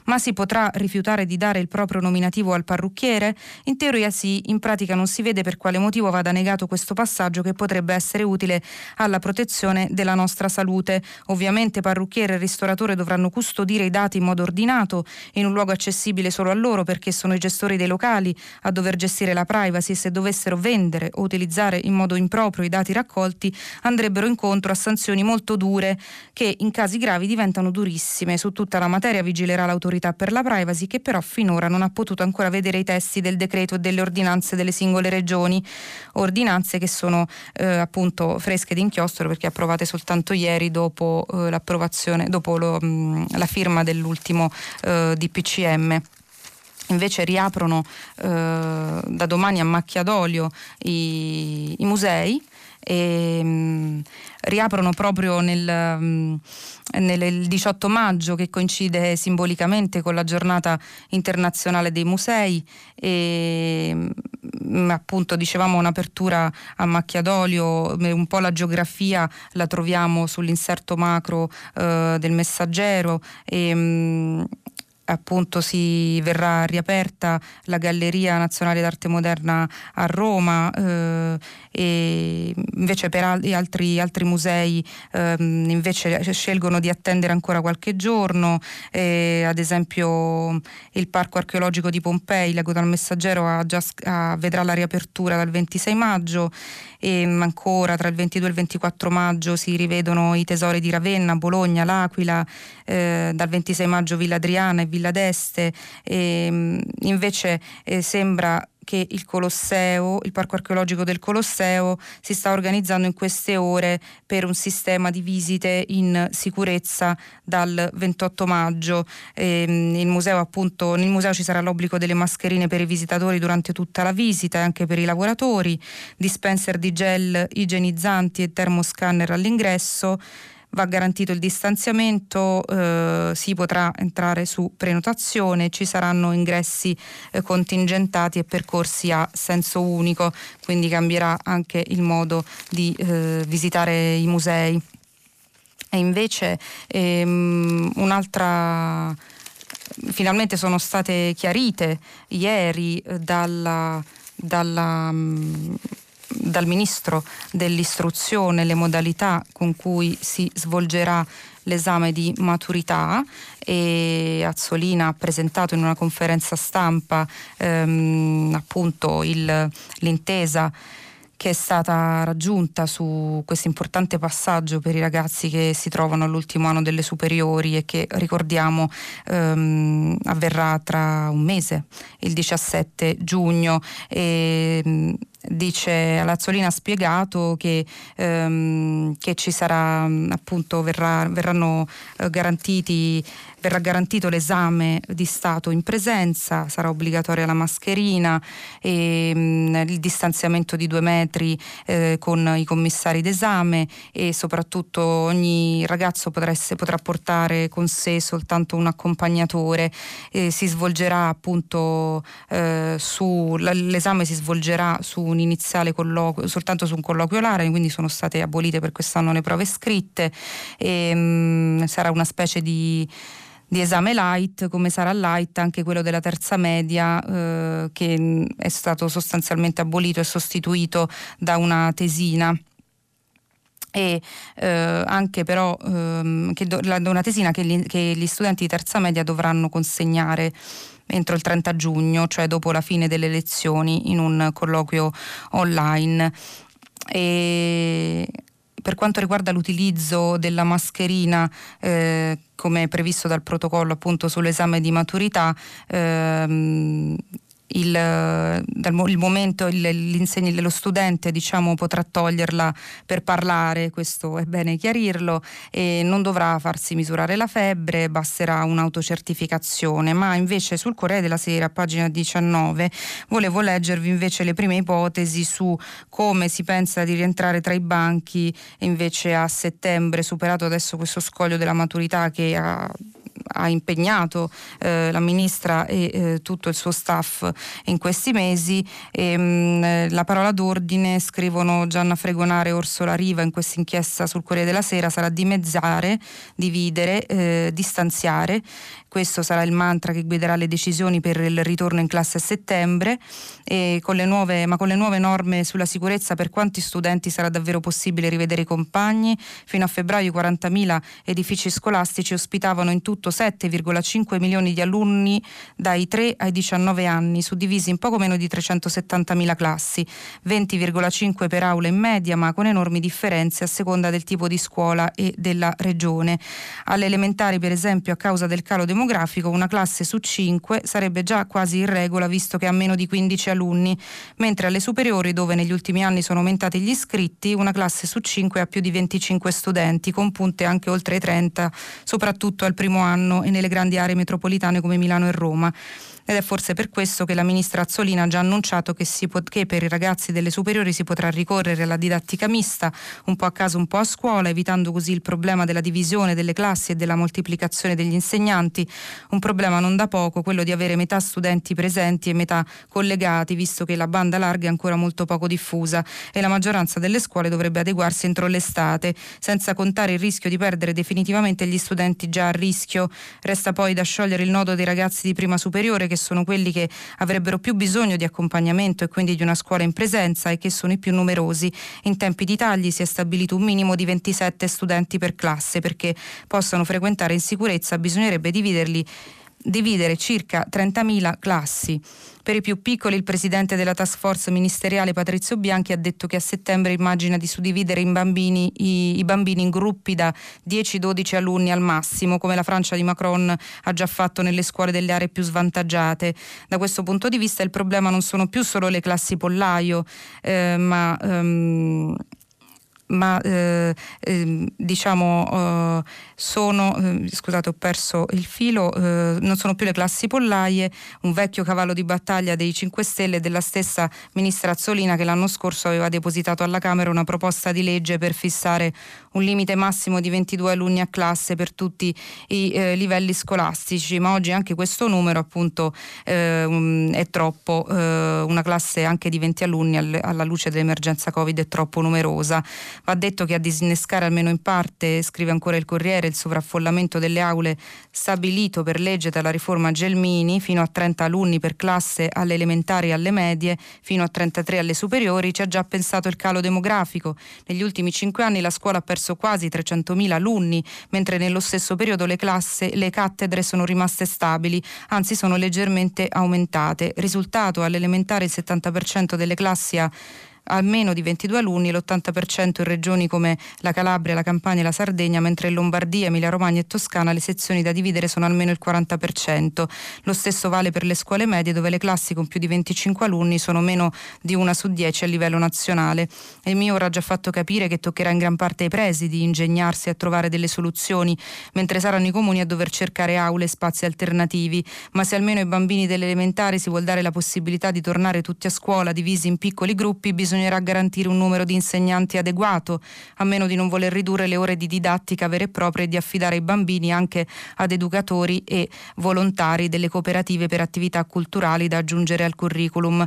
Ma si potrà rifiutare di dare il proprio nominativo al parrucchiere? In teoria sì, in pratica non si vede per quale motivo vada negato questo passaggio che potrebbe essere utile alla protezione della nostra salute. Ovviamente parrucchiere e ristoratore dovranno custodire i dati in modo ordinato in un luogo accessibile solo a loro perché sono i gestori dei locali a dover gestire la privacy se dovessero vendere vendere o utilizzare in modo improprio i dati raccolti andrebbero incontro a sanzioni molto dure che in casi gravi diventano durissime. Su tutta la materia vigilerà l'autorità per la privacy che però finora non ha potuto ancora vedere i testi del decreto e delle ordinanze delle singole regioni, ordinanze che sono eh, appunto fresche d'inchiostro perché approvate soltanto ieri dopo eh, l'approvazione, dopo lo, mh, la firma dell'ultimo eh, DPCM invece riaprono eh, da domani a macchia d'olio i, i musei e mh, mm, riaprono proprio nel, mh, nel 18 maggio che coincide simbolicamente con la giornata internazionale dei musei e mh, mm, appunto dicevamo un'apertura a macchia d'olio un po' la geografia la troviamo sull'inserto macro eh, del messaggero e, mm, appunto si verrà riaperta la Galleria Nazionale d'Arte Moderna a Roma eh, e invece per altri, altri musei eh, invece scelgono di attendere ancora qualche giorno, eh, ad esempio il Parco Archeologico di Pompei, leggo dal Messaggero, già, ah, vedrà la riapertura dal 26 maggio e ancora tra il 22 e il 24 maggio si rivedono i tesori di Ravenna, Bologna, L'Aquila, eh, dal 26 maggio Villa Adriana e Villa d'Este, e, invece eh, sembra che il Colosseo, il parco archeologico del Colosseo si sta organizzando in queste ore per un sistema di visite in sicurezza dal 28 maggio. Ehm, museo, appunto, nel museo ci sarà l'obbligo delle mascherine per i visitatori durante tutta la visita e anche per i lavoratori, dispenser di gel igienizzanti e termoscanner all'ingresso va garantito il distanziamento, eh, si potrà entrare su prenotazione, ci saranno ingressi eh, contingentati e percorsi a senso unico, quindi cambierà anche il modo di eh, visitare i musei. E invece ehm, un'altra finalmente sono state chiarite ieri eh, dalla, dalla mm, dal Ministro dell'Istruzione le modalità con cui si svolgerà l'esame di maturità e Azzolina ha presentato in una conferenza stampa ehm, appunto il, l'intesa che è stata raggiunta su questo importante passaggio per i ragazzi che si trovano all'ultimo anno delle superiori e che ricordiamo ehm, avverrà tra un mese, il 17 giugno. E, dice Lazzolina ha spiegato che, ehm, che ci sarà appunto verrà, verranno eh, garantiti verrà garantito l'esame di Stato in presenza, sarà obbligatoria la mascherina e mh, mm, il distanziamento di due metri eh, con i commissari d'esame e soprattutto ogni ragazzo potrà, essere, potrà portare con sé soltanto un accompagnatore. E si svolgerà appunto eh, su, l'esame si svolgerà su un iniziale colloquio, soltanto su un colloquio orale, quindi sono state abolite per quest'anno le prove scritte e mh, mm, sarà una specie di di esame light, come sarà light anche quello della terza media eh, che è stato sostanzialmente abolito e sostituito da una tesina. E eh, anche però ehm, che do, la, una tesina che gli, che gli studenti di terza media dovranno consegnare entro il 30 giugno, cioè dopo la fine delle lezioni in un colloquio online. E per quanto riguarda l'utilizzo della mascherina eh, come previsto dal protocollo appunto sull'esame di maturità ehm, il, dal, il momento il, lo studente diciamo, potrà toglierla per parlare, questo è bene chiarirlo, e non dovrà farsi misurare la febbre, basterà un'autocertificazione, ma invece sul Corriere della Sera, pagina 19, volevo leggervi invece le prime ipotesi su come si pensa di rientrare tra i banchi invece a settembre, superato adesso questo scoglio della maturità che ha ha impegnato eh, la ministra e eh, tutto il suo staff in questi mesi. E, mh, la parola d'ordine, scrivono Gianna Fregonare e Orsola Riva in questa inchiesta sul Corriere della Sera, sarà dimezzare, dividere, eh, distanziare questo sarà il mantra che guiderà le decisioni per il ritorno in classe a settembre, con nuove, ma con le nuove norme sulla sicurezza per quanti studenti sarà davvero possibile rivedere i compagni. Fino a febbraio 40.000 edifici scolastici ospitavano in tutto 7,5 milioni di alunni dai 3 ai 19 anni, suddivisi in poco meno di 370.000 classi, 20,5 per aula in media, ma con enormi differenze a seconda del tipo di scuola e della regione. Alle elementari, per esempio, a causa del calo demografico, demografico una classe su 5 sarebbe già quasi in regola visto che ha meno di 15 alunni, mentre alle superiori dove negli ultimi anni sono aumentati gli iscritti una classe su 5 ha più di 25 studenti, con punte anche oltre i 30, soprattutto al primo anno e nelle grandi aree metropolitane come Milano e Roma ed è forse per questo che la ministra Azzolina ha già annunciato che, pot- che, per i ragazzi delle superiori si potrà ricorrere alla didattica mista, un po' a casa un po' a scuola, evitando così il problema della divisione delle classi e della moltiplicazione degli insegnanti, un problema non da poco, quello di avere metà studenti presenti e metà collegati, visto che la banda larga è ancora molto poco diffusa e la maggioranza delle scuole dovrebbe adeguarsi entro l'estate, senza contare il rischio di perdere definitivamente gli studenti già a rischio. Resta poi da sciogliere il nodo dei ragazzi di prima superiore che che sono quelli che avrebbero più bisogno di accompagnamento e quindi di una scuola in presenza e che sono i più numerosi. In tempi di tagli si è stabilito un minimo di 27 studenti per classe perché possano frequentare in sicurezza bisognerebbe dividerli dividere circa 30.000 classi. Per i più piccoli il presidente della task force ministeriale Patrizio Bianchi ha detto che a settembre immagina di suddividere bambini, i, i, bambini in gruppi da 10-12 alunni al massimo, come la Francia di Macron ha già fatto nelle scuole delle aree più svantaggiate. Da questo punto di vista il problema non sono più solo le classi pollaio, eh, ma um, ma eh, eh, diciamo eh, sono, eh, scusate ho perso il filo, eh, non sono più le classi pollaie, un vecchio cavallo di battaglia dei 5 Stelle della stessa ministra Azzolina che l'anno scorso aveva depositato alla Camera una proposta di legge per fissare un limite massimo di 22 alunni a classe per tutti i eh, livelli scolastici, ma oggi anche questo numero appunto um, è troppo, una classe anche di 20 alunni al, alla luce dell'emergenza Covid è troppo numerosa. Va detto che a disinnescare almeno in parte, scrive ancora il Corriere, il sovraffollamento delle aule stabilito per legge dalla riforma Gelmini, fino a 30 alunni per classe alle elementari e alle medie, fino a 33 alle superiori, ci ha già pensato il calo demografico. Negli ultimi cinque anni la scuola ha perso quasi 300.000 alunni, mentre nello stesso periodo le, classe, le cattedre sono rimaste stabili, anzi sono leggermente aumentate. Risultato all'elementare il 70% delle classi ha almeno di 22 alunni, l'80% in regioni come la Calabria, la Campania e la Sardegna, mentre in Lombardia, Emilia Romagna e Toscana le sezioni da dividere sono almeno il 40%. Lo stesso vale per le scuole medie dove le classi con più di 25 alunni sono meno di una su 10 a livello nazionale. E ora ha già fatto capire che toccherà in gran parte ai presidi ingegnarsi a trovare delle soluzioni, mentre saranno i comuni a dover cercare aule e spazi alternativi. Ma se almeno ai bambini delle elementari si vuol dare la possibilità di tornare tutti a scuola divisi in piccoli gruppi, bisogna bisognerà garantire un numero di insegnanti adeguato, a meno di non voler ridurre le ore di didattica vere e proprie e di affidare i bambini anche ad educatori e volontari delle cooperative per attività culturali da aggiungere al curriculum.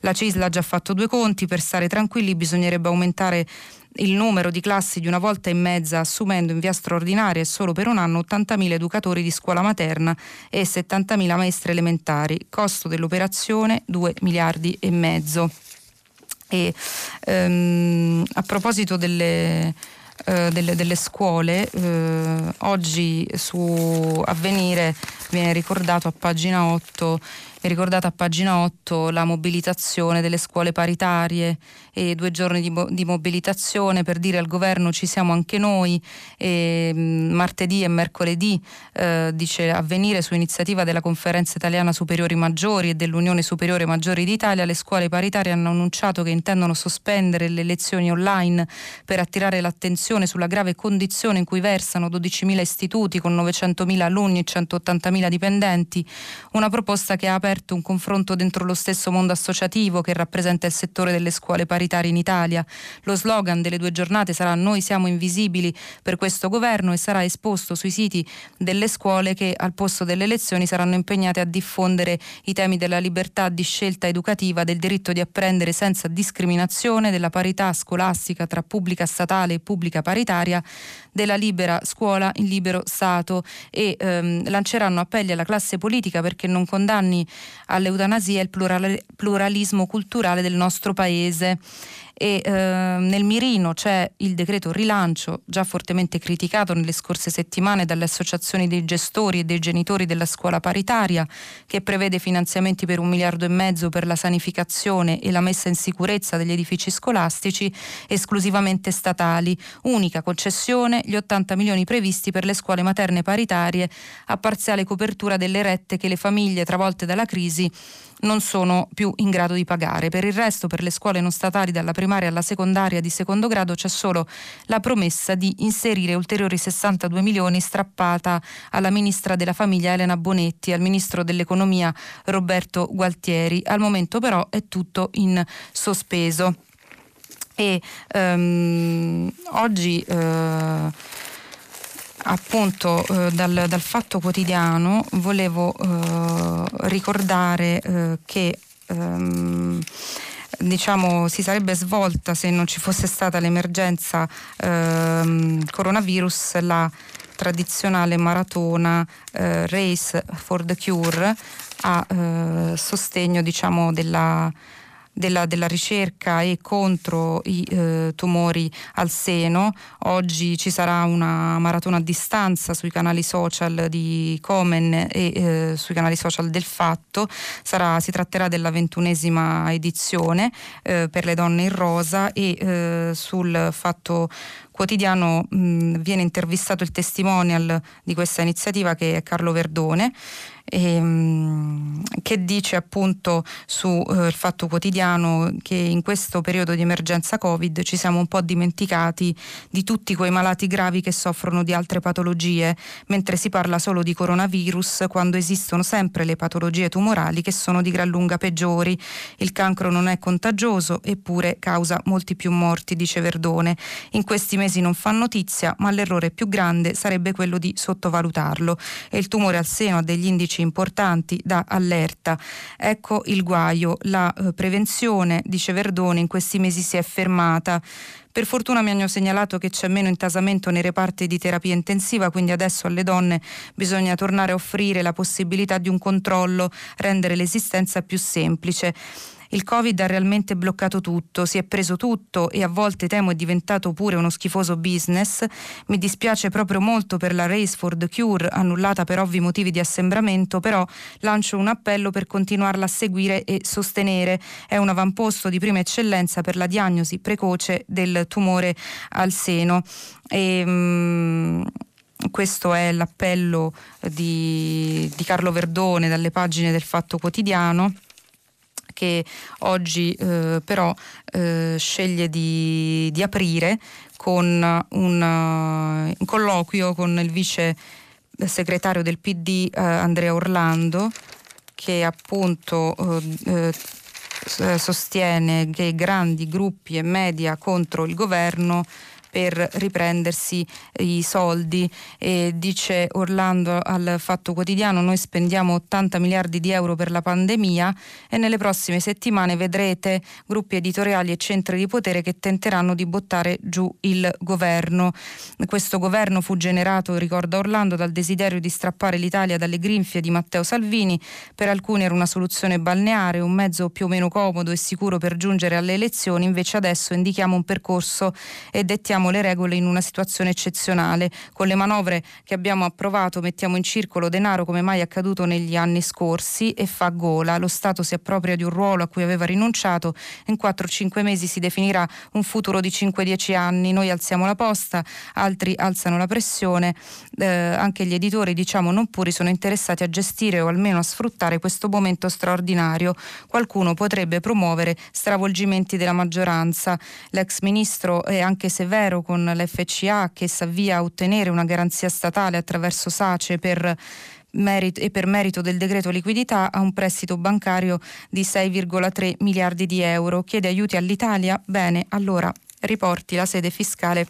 La CISL ha già fatto due conti, per stare tranquilli bisognerebbe aumentare il numero di classi di una volta e mezza assumendo in via straordinaria e solo per un anno 80.000 educatori di scuola materna e 70.000 maestre elementari. Costo dell'operazione 2 miliardi e mezzo. E, ehm, a proposito delle, eh, delle, delle, scuole, eh, oggi su Avvenire viene ricordato a pagina 8 è ricordata a pagina 8 la mobilitazione delle scuole paritarie e due giorni di, di mobilitazione per dire al governo ci siamo anche noi. E, mh, martedì e mercoledì eh, dice avvenire su iniziativa della Conferenza Italiana Superiori Maggiori e dell'Unione Superiore Maggiori d'Italia, le scuole paritarie hanno annunciato che intendono sospendere le lezioni online per attirare l'attenzione sulla grave condizione in cui versano 12.000 istituti con 900.000 alunni e 180.000 dipendenti. Una proposta che ha aperto aperto un confronto dentro lo stesso mondo associativo che rappresenta il settore delle scuole paritarie in Italia. Lo slogan delle due giornate sarà Noi siamo invisibili per questo governo e sarà esposto sui siti delle scuole che al posto delle lezioni saranno impegnate a diffondere i temi della libertà di scelta educativa, del diritto di apprendere senza discriminazione, della parità scolastica tra pubblica statale e pubblica paritaria, della libera scuola in libero Stato e ehm, lanceranno appelli alla classe politica perché non condanni all'eutanasia il pluralismo culturale del nostro paese e eh, nel mirino c'è il decreto rilancio, già fortemente criticato nelle scorse settimane dalle associazioni dei gestori e dei genitori della scuola paritaria, che prevede finanziamenti per un miliardo e mezzo per la sanificazione e la messa in sicurezza degli edifici scolastici esclusivamente statali, unica concessione gli 80 milioni previsti per le scuole materne paritarie a parziale copertura delle rette che le famiglie travolte dalla crisi non sono più in grado di pagare. Per il resto, per le scuole non statali dalla primaria alla secondaria di secondo grado c'è solo la promessa di inserire ulteriori 62 milioni strappata alla ministra della famiglia Elena Bonetti al ministro dell'economia Roberto Gualtieri. Al momento però è tutto in sospeso. E um, oggi uh, appunto eh, dal, dal, Fatto Quotidiano volevo eh, ricordare eh, che ehm, diciamo, si sarebbe svolta se non ci fosse stata l'emergenza ehm, coronavirus la tradizionale maratona eh, Race for the Cure a eh, sostegno diciamo, della della, della ricerca e contro i eh, tumori al seno. Oggi ci sarà una maratona a distanza sui canali social di Comen e eh, sui canali social del Fatto. Sarà, si tratterà della ventunesima edizione eh, per le donne in rosa e eh, sul Fatto quotidiano mh, viene intervistato il testimonial di questa iniziativa che è Carlo Verdone ehm, che dice appunto sul eh, Fatto Quotidiano che in questo periodo di emergenza Covid ci siamo un po' dimenticati di tutti quei malati gravi che soffrono di altre patologie, mentre si parla solo di coronavirus quando esistono sempre le patologie tumorali che sono di gran lunga peggiori. Il cancro non è contagioso eppure causa molti più morti, dice Verdone. In questi mesi non fa notizia, ma l'errore più grande sarebbe quello di sottovalutarlo e il tumore al seno ha degli indici importanti da allerta. Ecco il guaio, la eh, prevenzione, dice Verdone, in questi mesi si è fermata. Per fortuna mi hanno segnalato che c'è meno intasamento nei reparti di terapia intensiva, quindi adesso alle donne bisogna tornare a offrire la possibilità di un controllo, rendere l'esistenza più semplice. Il Covid ha realmente bloccato tutto, si è preso tutto e a volte temo è diventato pure uno schifoso business. Mi dispiace proprio molto per la Race for the Cure, annullata per ovvi motivi di assembramento, però lancio un appello per continuarla a seguire e sostenere. È un avamposto di prima eccellenza per la diagnosi precoce del tumore al seno. E, um, questo è l'appello di, di Carlo Verdone dalle pagine del Fatto Quotidiano che oggi eh, però eh, sceglie di, di, aprire con un, un, colloquio con il vice segretario del PD eh, Andrea Orlando che appunto eh, eh, sostiene che grandi gruppi e media contro il governo per riprendersi i soldi. E dice Orlando al Fatto Quotidiano, noi spendiamo 80 miliardi di euro per la pandemia e nelle prossime settimane vedrete gruppi editoriali e centri di potere che tenteranno di bottare giù il governo. Questo governo fu generato, ricorda Orlando, dal desiderio di strappare l'Italia dalle grinfie di Matteo Salvini. Per alcuni era una soluzione balneare, un mezzo più o meno comodo e sicuro per giungere alle elezioni, invece adesso indichiamo un percorso e dettiamo le regole in una situazione eccezionale. Con le manovre che abbiamo approvato mettiamo in circolo denaro come mai accaduto negli anni scorsi e fa gola. Lo Stato si appropria di un ruolo a cui aveva rinunciato, in 4-5 mesi si definirà un futuro di 5-10 anni. Noi alziamo la posta, altri alzano la pressione, eh, anche gli editori diciamo non puri sono interessati a gestire o almeno a sfruttare questo momento straordinario. Qualcuno potrebbe promuovere stravolgimenti della maggioranza. L'ex ministro è anche severo con l'FCA che s'avvia a ottenere una garanzia statale attraverso SACE per merito, e per merito del decreto liquidità a un prestito bancario di 6,3 miliardi di euro. Chiede aiuti all'Italia? Bene, allora riporti la sede fiscale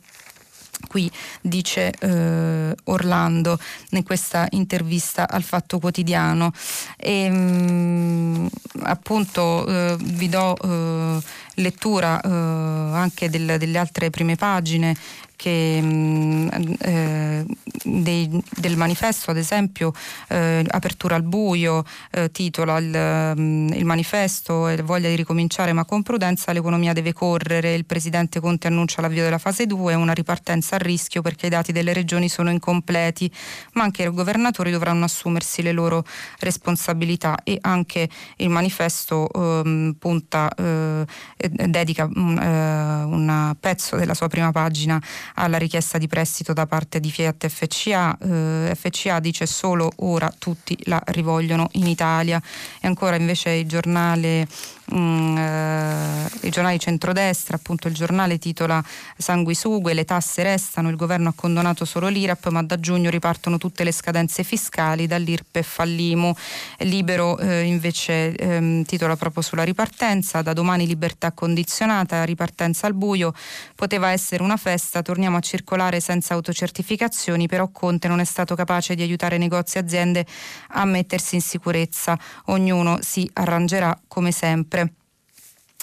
Qui dice eh, Orlando in questa intervista al Fatto Quotidiano. E, mh, mm, appunto eh, vi do eh, lettura eh, anche del, delle altre prime pagine che, mh, eh, dei, del manifesto, ad esempio, eh, Apertura al buio, eh, titola il, mh, il manifesto e voglia di ricominciare ma con prudenza l'economia deve correre, il Presidente Conte annuncia l'avvio della fase 2, una ripartenza a rischio perché i dati delle regioni sono incompleti, ma anche i governatori dovranno assumersi le loro responsabilità e anche il manifesto ehm, punta, eh, dedica eh, un pezzo della sua prima pagina alla richiesta di prestito da parte di Fiat FCA. Eh, FCA dice solo ora tutti la rivogliono in Italia e ancora invece il giornale mm, eh, i giornali centrodestra, appunto il giornale titola Sanguisugue, le tasse restano, il governo ha condonato solo l'IRAP, ma da giugno ripartono tutte le scadenze fiscali dall'IRPEF all'IMU. Libero eh, invece ehm, titola proprio sulla ripartenza, da domani libertà condizionata, ripartenza al buio, poteva essere una festa, torniamo a circolare senza autocertificazioni, però Conte non è stato capace di aiutare negozi e aziende a mettersi in sicurezza, ognuno si arrangerà come sempre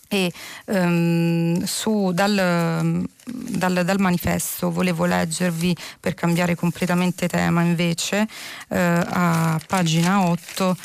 e um, su, dal, dal, dal, manifesto volevo leggervi per cambiare completamente tema invece eh, a pagina 8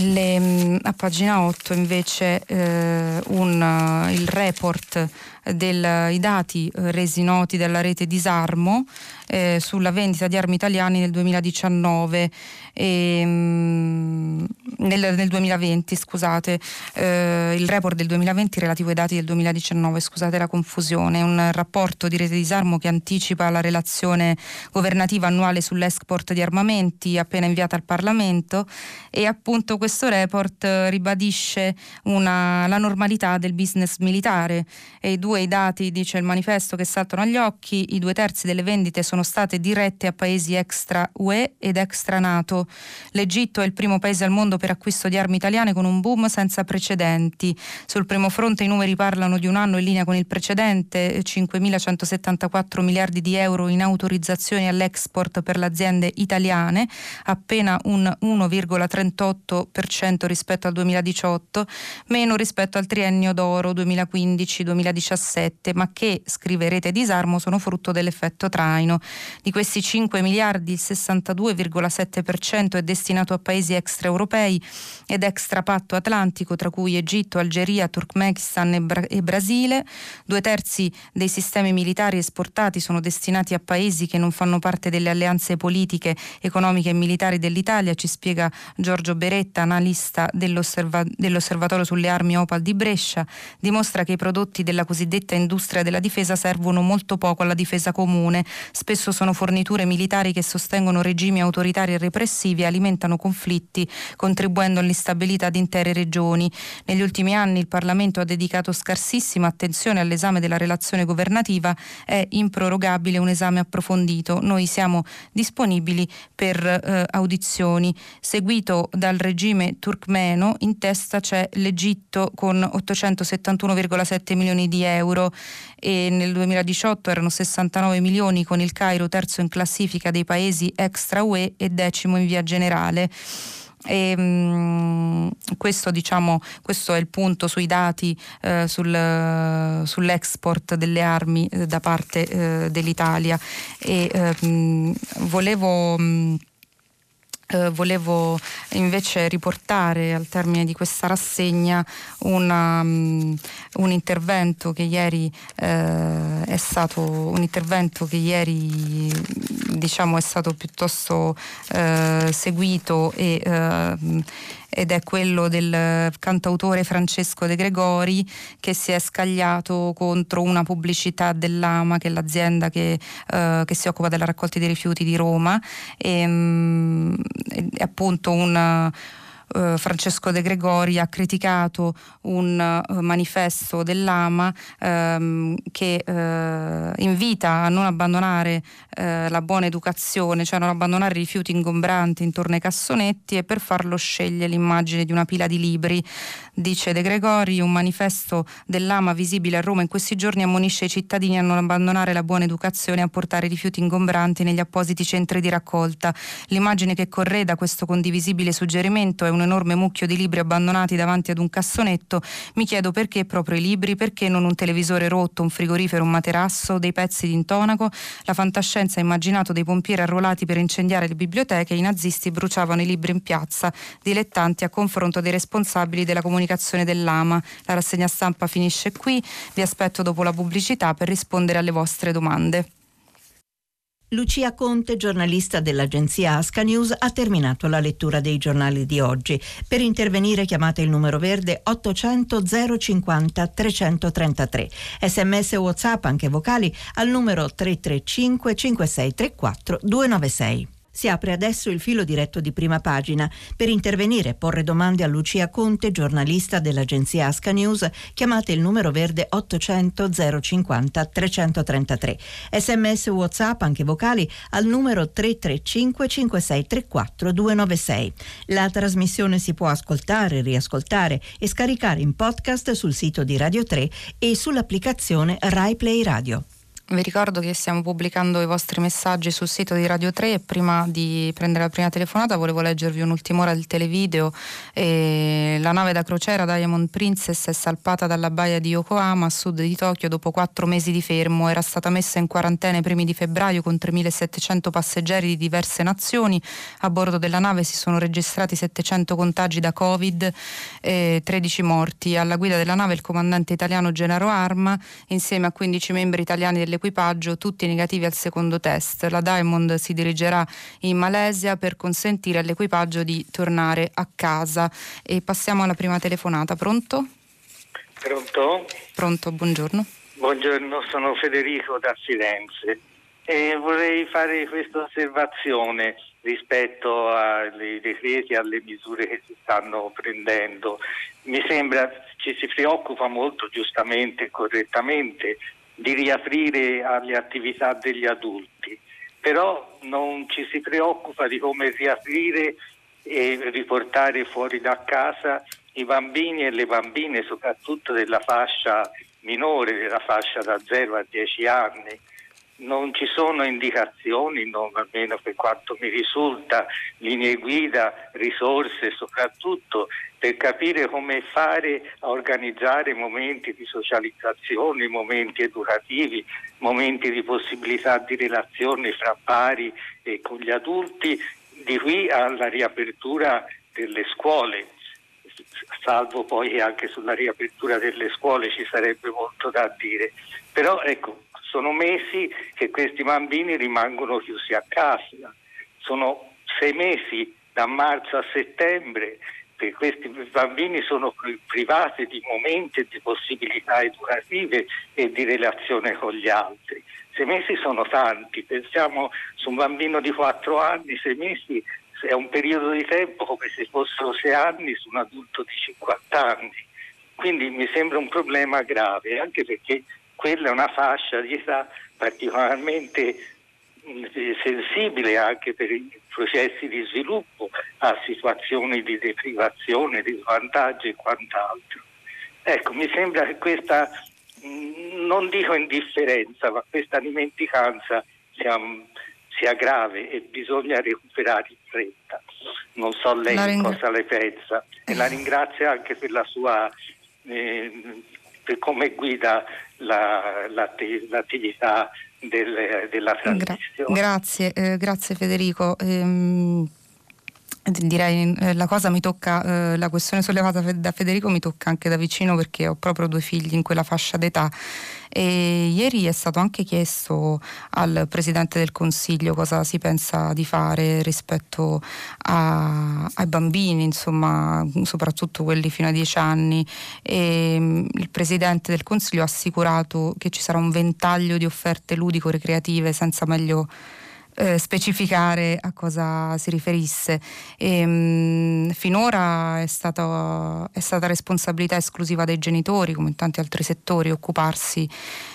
le, a pagina 8 invece eh, un, il report dei dati resi noti dalla rete Disarmo eh, sulla vendita di armi italiane nel 2019 e, mm, nel, nel, 2020 scusate. Eh, il report del 2020 relativo ai dati del 2019 scusate la confusione. Un rapporto di rete disarmo che anticipa la relazione governativa annuale sull'export di armamenti appena inviata al Parlamento e appunto questo report ribadisce una, la normalità del business militare. E i due dati dice il manifesto che saltano agli occhi i due terzi delle vendite sono state dirette a paesi extra UE ed extra NATO L'Egitto è il primo paese al mondo per acquisto di armi italiane con un boom senza precedenti. Sul primo fronte i numeri parlano di un anno in linea con il precedente, 5.174 miliardi di euro in autorizzazioni all'export per le aziende italiane, appena un 1,38% rispetto al 2018, meno rispetto al triennio d'oro 2015-2017, ma che, scrive Rete Disarmo, sono frutto dell'effetto traino. Di questi 5 miliardi il 62,7% 10% è destinato a paesi extraeuropei ed extrapatto atlantico, tra cui Egitto, Algeria, Turkmenistan e, Bra- e Brasile. Due terzi dei sistemi militari esportati sono destinati a paesi che non fanno parte delle alleanze politiche, economiche e militari dell'Italia, ci spiega Giorgio Beretta, analista dell'osserva- dell'Osservatorio sulle armi Opal di Brescia, dimostra che i prodotti della cosiddetta industria della difesa servono molto poco alla difesa comune, spesso sono forniture militari che sostengono regimi autoritari e repressivi eccessivi alimentano conflitti, contribuendo all'instabilità di intere regioni. Negli ultimi anni il Parlamento ha dedicato scarsissima attenzione all'esame della relazione governativa, è improrogabile un esame approfondito. Noi siamo disponibili per eh, audizioni. Seguito dal regime turkmeno, in testa c'è l'Egitto con 871,7 milioni di euro e nel 2018 erano 69 milioni con il Cairo terzo in classifica dei paesi extra UE e decimo in via generale. E, mh, mm, questo, diciamo, questo, è il punto sui dati eh, sul, sull'export delle armi eh, da parte eh, dell'Italia e mh, mm, volevo mh, eh, volevo invece riportare al termine di questa rassegna una, um, un intervento che ieri uh, è stato un intervento che ieri diciamo è stato piuttosto uh, seguito e ed è quello del cantautore Francesco De Gregori che si è scagliato contro una pubblicità dell'AMA, che è l'azienda che, eh, che si occupa della raccolta dei rifiuti di Roma, e, mh, è appunto un eh, Francesco De Gregori ha criticato un uh, manifesto dell'AMA ehm, che eh, invita a non abbandonare eh, la buona educazione, cioè a non abbandonare i rifiuti ingombranti intorno ai cassonetti e per farlo sceglie l'immagine di una pila di libri. Dice De Gregori, un manifesto dell'AMA visibile a Roma in questi giorni ammonisce i cittadini a non abbandonare la buona educazione e a portare rifiuti ingombranti negli appositi centri di raccolta. L'immagine che correda questo condivisibile suggerimento è un enorme mucchio di libri abbandonati davanti ad un cassonetto, mi chiedo perché proprio i libri, perché non un televisore rotto, un frigorifero, un materasso, dei pezzi di intonaco. La fantascienza ha immaginato dei pompieri arruolati per incendiare le biblioteche i nazisti bruciavano i libri in piazza, dilettanti a confronto dei responsabili della comunicazione dell'AMA. La rassegna stampa finisce qui, vi aspetto dopo la pubblicità per rispondere alle vostre domande. Lucia Conte, giornalista dell'agenzia Asca News, ha terminato la lettura dei giornali di oggi. Per intervenire chiamate il numero verde 800 050 333. Sms WhatsApp anche vocali al numero 335 5634 296. Si apre adesso il filo diretto di prima pagina. Per intervenire e porre domande a Lucia Conte, giornalista dell'agenzia Asca News, chiamate il numero verde 800 050 333. Sms WhatsApp, anche vocali, al numero 335 5634 296. La trasmissione si può ascoltare, riascoltare e scaricare in podcast sul sito di Radio 3 e sull'applicazione Rai Play Radio. Vi ricordo che stiamo pubblicando i vostri messaggi sul sito di Radio 3 e prima di prendere la prima telefonata volevo leggervi un'ultima ora del televideo. E la nave da crociera Diamond Princess è salpata dalla baia di Yokohama a sud di Tokyo dopo quattro mesi di fermo. Era stata messa in quarantena i primi di febbraio con 3.700 passeggeri di diverse nazioni. A bordo della nave si sono registrati 700 contagi da Covid e 13 morti. Alla guida della nave il comandante italiano Gennaro Arma insieme a 15 membri italiani del dell'equipaggio, tutti negativi al secondo test. La Diamond si dirigerà in Malesia per consentire all'equipaggio di tornare a casa. E passiamo alla prima telefonata. Pronto? Pronto? Pronto, buongiorno. Buongiorno, sono Federico da Firenze e vorrei fare questa osservazione rispetto ai decreti e alle misure che si stanno prendendo. Mi sembra ci si preoccupa molto giustamente e correttamente di riaprire alle attività degli adulti, però non ci si preoccupa di come riaprire e riportare fuori da casa i bambini e le bambine, soprattutto della fascia minore, della fascia da 0 a 10 anni non ci sono indicazioni, non, almeno per quanto mi risulta, linee guida, risorse soprattutto per capire come fare a organizzare momenti di socializzazione, momenti educativi, momenti di possibilità di relazione fra pari e con gli adulti, di qui alla riapertura delle scuole salvo poi che anche sulla riapertura delle scuole ci sarebbe molto da dire. Però ecco, sono mesi che questi bambini rimangono chiusi a casa, sono sei mesi da marzo a settembre che questi bambini sono privati di momenti e di possibilità educative e di relazione con gli altri. Sei mesi sono tanti, pensiamo su un bambino di quattro anni, sei mesi è un periodo di tempo come se fossero sei anni su un adulto di 50 anni. Quindi mi sembra un problema grave, anche perché quella è una fascia di età particolarmente mm, sensibile anche per i processi di sviluppo a situazioni di deprivazione, di svantaggio e quant'altro. Ecco, mi sembra che questa mm, non dico indifferenza, ma questa dimenticanza sia, sia grave e bisogna recuperare in fretta. Non so lei ring- cosa le pensa e la [laughs] ringrazio anche per la sua eh, per come guida la, la, l'attività del, della transizione. Gra- grazie, eh, grazie Federico. Ehm direi eh, la cosa mi tocca, eh, la questione sollevata da Federico mi tocca anche da vicino perché ho proprio due figli in quella fascia d'età e ieri è stato anche chiesto al Presidente del Consiglio cosa si pensa di fare rispetto a, ai bambini, insomma, soprattutto quelli fino a 10 anni. E mm, il Presidente del Consiglio ha assicurato che ci sarà un ventaglio di offerte ludico-ricreative senza meglio eh, specificare a cosa si riferisse. E, mh, finora è, stato, è, stata responsabilità esclusiva dei genitori, come in tanti altri settori, occuparsi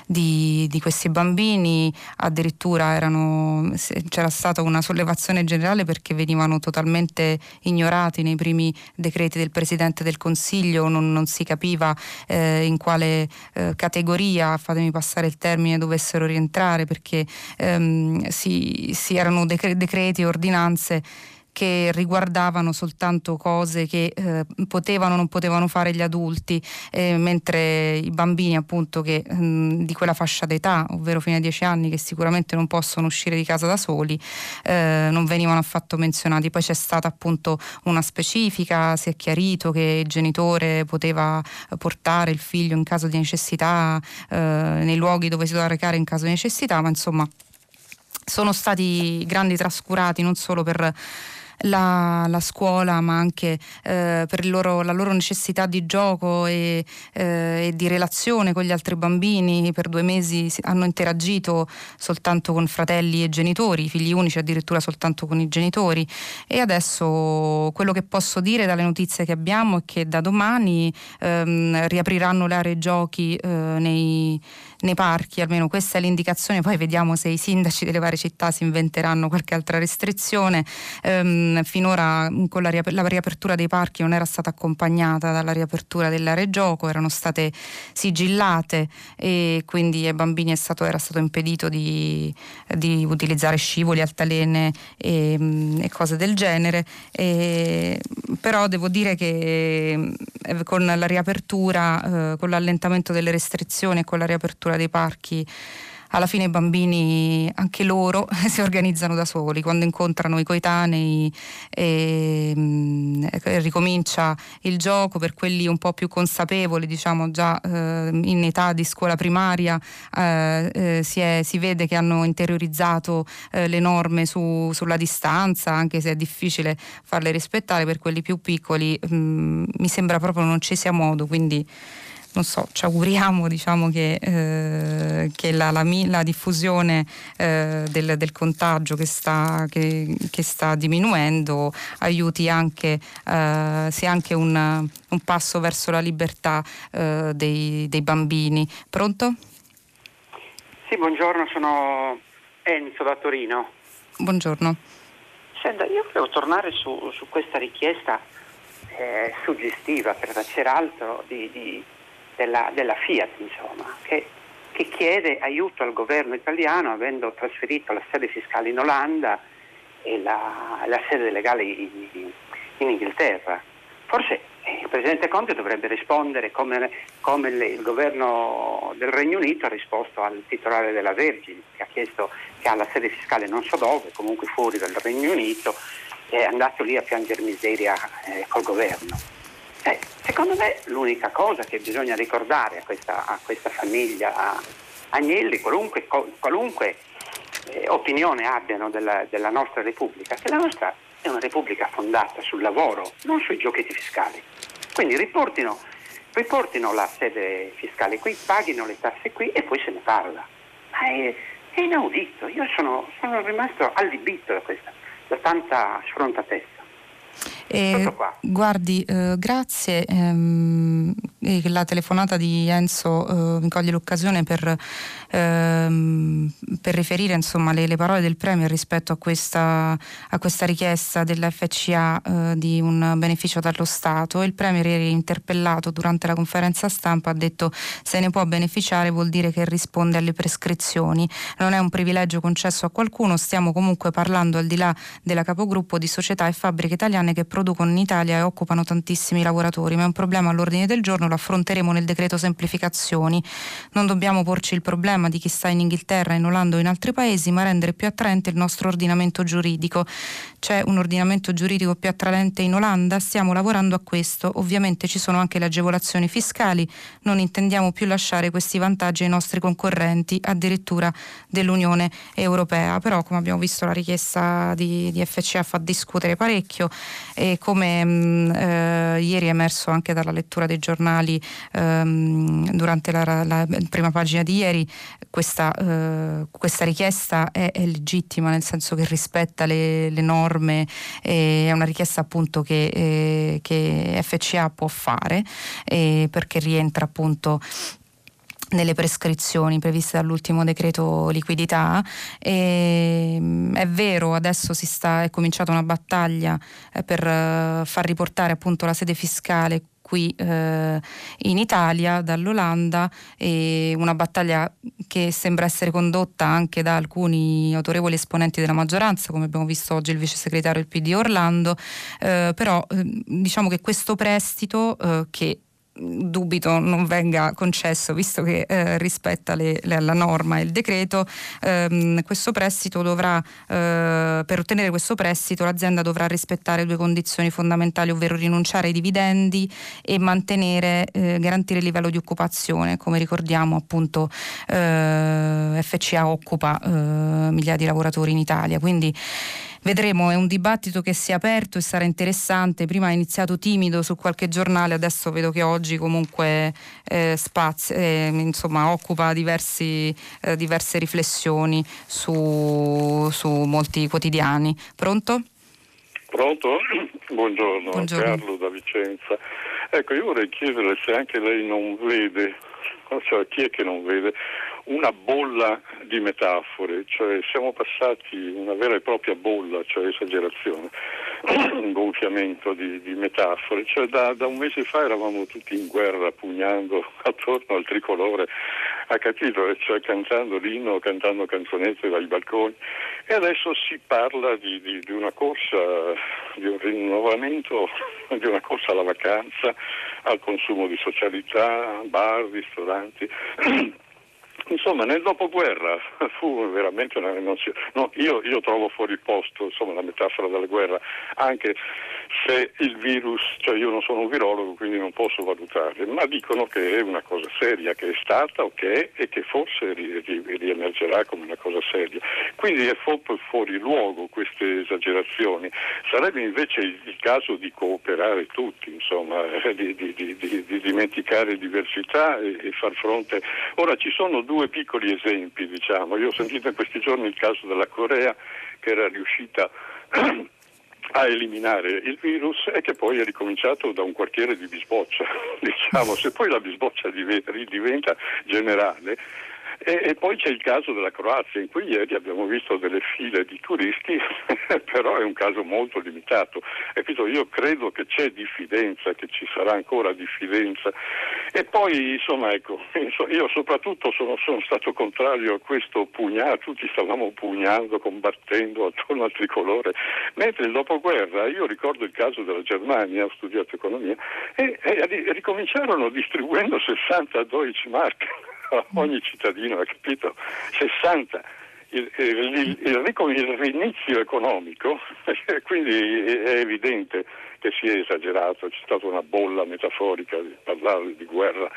di, di questi bambini. Addirittura erano, c'era stata una sollevazione generale perché venivano totalmente ignorati nei primi decreti del Presidente del Consiglio, non, non si capiva eh, in quale eh, categoria, fatemi passare il termine, dovessero rientrare perché ehm, si, si, erano decreti ordinanze che riguardavano soltanto cose che eh, potevano o non potevano fare gli adulti, eh, mentre i bambini appunto che, mh, di quella fascia d'età, ovvero fino ai 10 anni, che sicuramente non possono uscire di casa da soli, eh, non venivano affatto menzionati. Poi c'è stata appunto una specifica, si è chiarito che il genitore poteva portare il figlio in caso di necessità eh, nei luoghi dove si doveva recare in caso di necessità, ma insomma sono stati grandi trascurati non solo per la, la scuola, ma anche eh, per loro, la loro necessità di gioco e, eh, e, di relazione con gli altri bambini. Per due mesi hanno interagito soltanto con fratelli e genitori, figli unici addirittura soltanto con i genitori. E adesso quello che posso dire dalle notizie che abbiamo è che da domani ehm, riapriranno le aree giochi eh, nei nei parchi, almeno questa è l'indicazione, poi vediamo se i sindaci delle varie città si inventeranno qualche altra restrizione. Ehm, finora con la, riap- la, riapertura dei parchi non era stata accompagnata dalla riapertura dell'area gioco, erano state sigillate e quindi ai bambini stato, era stato impedito di, di, utilizzare scivoli, altalene e, e cose del genere. E, però devo dire che eh, con la riapertura, eh, con l'allentamento delle restrizioni e con la riapertura l'apertura dei parchi alla fine i bambini anche loro [laughs] si organizzano da soli. Quando incontrano i coetanei e, e, e, ricomincia il gioco per quelli un po' più consapevoli diciamo già eh, in età di scuola primaria eh, eh, si, è, si, vede che hanno interiorizzato eh, le norme su, sulla distanza anche se è difficile farle rispettare. Per quelli più piccoli mh, mm, mi sembra proprio non ci sia modo quindi non so, ci auguriamo diciamo, che, eh, che la, la, la, diffusione eh, del, del, contagio che sta, che, che sta, diminuendo aiuti anche, eh, sia anche un, un, passo verso la libertà eh, dei, dei bambini. Pronto? Sì, buongiorno, sono Enzo da Torino. Buongiorno. Senta, io volevo tornare su, su questa richiesta eh, suggestiva, per c'era altro, di, di della, della Fiat, insomma, che, che, chiede aiuto al governo italiano avendo trasferito la sede fiscale in Olanda e la, la sede legale in, in Inghilterra. Forse eh, il Presidente Conte dovrebbe rispondere come, come le, il governo del Regno Unito ha risposto al titolare della Vergine, che ha chiesto che ha la sede fiscale non so dove, comunque fuori dal Regno Unito, è andato lì a piangere miseria eh, col governo. Eh, secondo me l'unica cosa che bisogna ricordare a questa, a questa famiglia a Agnelli, qualunque, qualunque eh, opinione abbiano della, della nostra Repubblica, che la nostra è una Repubblica fondata sul lavoro, non sui giochetti fiscali. Quindi riportino, riportino la sede fiscale qui, paghino le tasse qui e poi se ne parla. Ma è, è inaudito, io sono, sono rimasto allibito da, questa, da tanta sfrontatezza. Eh, guardi, eh, grazie. Ehm, la telefonata di Enzo eh, mi coglie l'occasione per, ehm, per riferire insomma, le, le, parole del Premier rispetto a questa, a questa richiesta dell'FCA eh, di un beneficio dallo Stato. Il Premier ieri interpellato durante la conferenza stampa ha detto se ne può beneficiare vuol dire che risponde alle prescrizioni. Non è un privilegio concesso a qualcuno, stiamo comunque parlando al di là della capogruppo di società e fabbriche italiane che producono in Italia e occupano tantissimi lavoratori, ma è un problema all'ordine del giorno, lo affronteremo nel decreto semplificazioni. Non dobbiamo porci il problema di chi sta in Inghilterra, in Olanda o in altri paesi, ma rendere più attraente il nostro ordinamento giuridico. C'è un ordinamento giuridico più attraente in Olanda? Stiamo lavorando a questo. Ovviamente ci sono anche le agevolazioni fiscali, non intendiamo più lasciare questi vantaggi ai nostri concorrenti, addirittura dell'Unione Europea. Però come abbiamo visto la richiesta di, di FCA fa discutere parecchio e come mh, mm, eh, ieri è emerso anche dalla lettura dei giornali ehm, durante la, la, prima pagina di ieri, questa, eh, questa richiesta è, è, legittima nel senso che rispetta le, le norme, è una richiesta appunto che, eh, che FCA può fare perché rientra appunto nelle prescrizioni previste dall'ultimo decreto liquidità. E, mm, è vero, adesso sta, è cominciata una battaglia eh, per eh, far riportare appunto la sede fiscale qui eh, in Italia dall'Olanda e una battaglia che sembra essere condotta anche da alcuni autorevoli esponenti della maggioranza come abbiamo visto oggi il vice segretario del PD Orlando. Eh, però eh, diciamo che questo prestito eh, che dubito non venga concesso visto che eh, rispetta le, le, la norma e il decreto ehm, questo prestito dovrà eh, per ottenere questo prestito l'azienda dovrà rispettare due condizioni fondamentali ovvero rinunciare ai dividendi e mantenere eh, garantire il livello di occupazione. Come ricordiamo appunto eh, FCA occupa eh, migliaia di lavoratori in Italia. Quindi Vedremo, è un dibattito che si è aperto e sarà interessante. Prima ha iniziato timido su qualche giornale, adesso vedo che oggi comunque eh, spazio, eh, insomma, occupa diversi, eh, diverse riflessioni su, su molti quotidiani. Pronto? Pronto? Buongiorno, Buongiorno, Carlo da Vicenza. Ecco, io vorrei chiedere se anche lei non vede, cioè chi è che non vede, una bolla di metafore, cioè siamo passati una vera e propria bolla, cioè esagerazione, un [coughs] gonfiamento di, di metafore, cioè da, da, un mese fa eravamo tutti in guerra pugnando [laughs] attorno al tricolore, ha capito? Cioè cantando l'inno, cantando canzonette dai balconi e adesso si parla di, di, di una corsa, di un rinnovamento, di una corsa alla vacanza, al consumo di socialità, bar, ristoranti. Insomma, nel dopoguerra [laughs] fu veramente una rimozione. No, io, io, trovo fuori posto insomma, la metafora della guerra, anche se il virus, cioè io non sono un virologo, quindi non posso valutare, ma dicono che è una cosa seria, che è stata o che è e che forse ri, ri, riemergerà come una cosa seria. Quindi è fuori luogo queste esagerazioni. Sarebbe invece il, caso di cooperare tutti, insomma, di, di, di, di dimenticare diversità e, e far fronte. Ora ci sono due piccoli esempi, diciamo. Io ho sentito in questi giorni il caso della Corea che era riuscita [clears throat] a eliminare il virus e che poi è ricominciato da un quartiere di bisboccia. [laughs] Diciamo, se poi la bisboccia diventa generale, e, e, poi c'è il caso della Croazia, in cui ieri abbiamo visto delle file di turisti, [laughs] però è un caso molto limitato. Io credo che c'è diffidenza, che ci sarà ancora diffidenza. E poi, insomma, ecco, [laughs] io soprattutto sono, sono stato contrario a questo pugnare, tutti stavamo pugnando, combattendo attorno al tricolore, mentre il dopoguerra, io ricordo il caso della Germania, ho studiato economia, e, e ricominciarono distribuendo 60 Deutschmark ogni cittadino, ha capito? 60. Il, il, il, il rinizio economico, [laughs] quindi è evidente che si è esagerato, c'è stata una bolla metaforica di parlare di guerra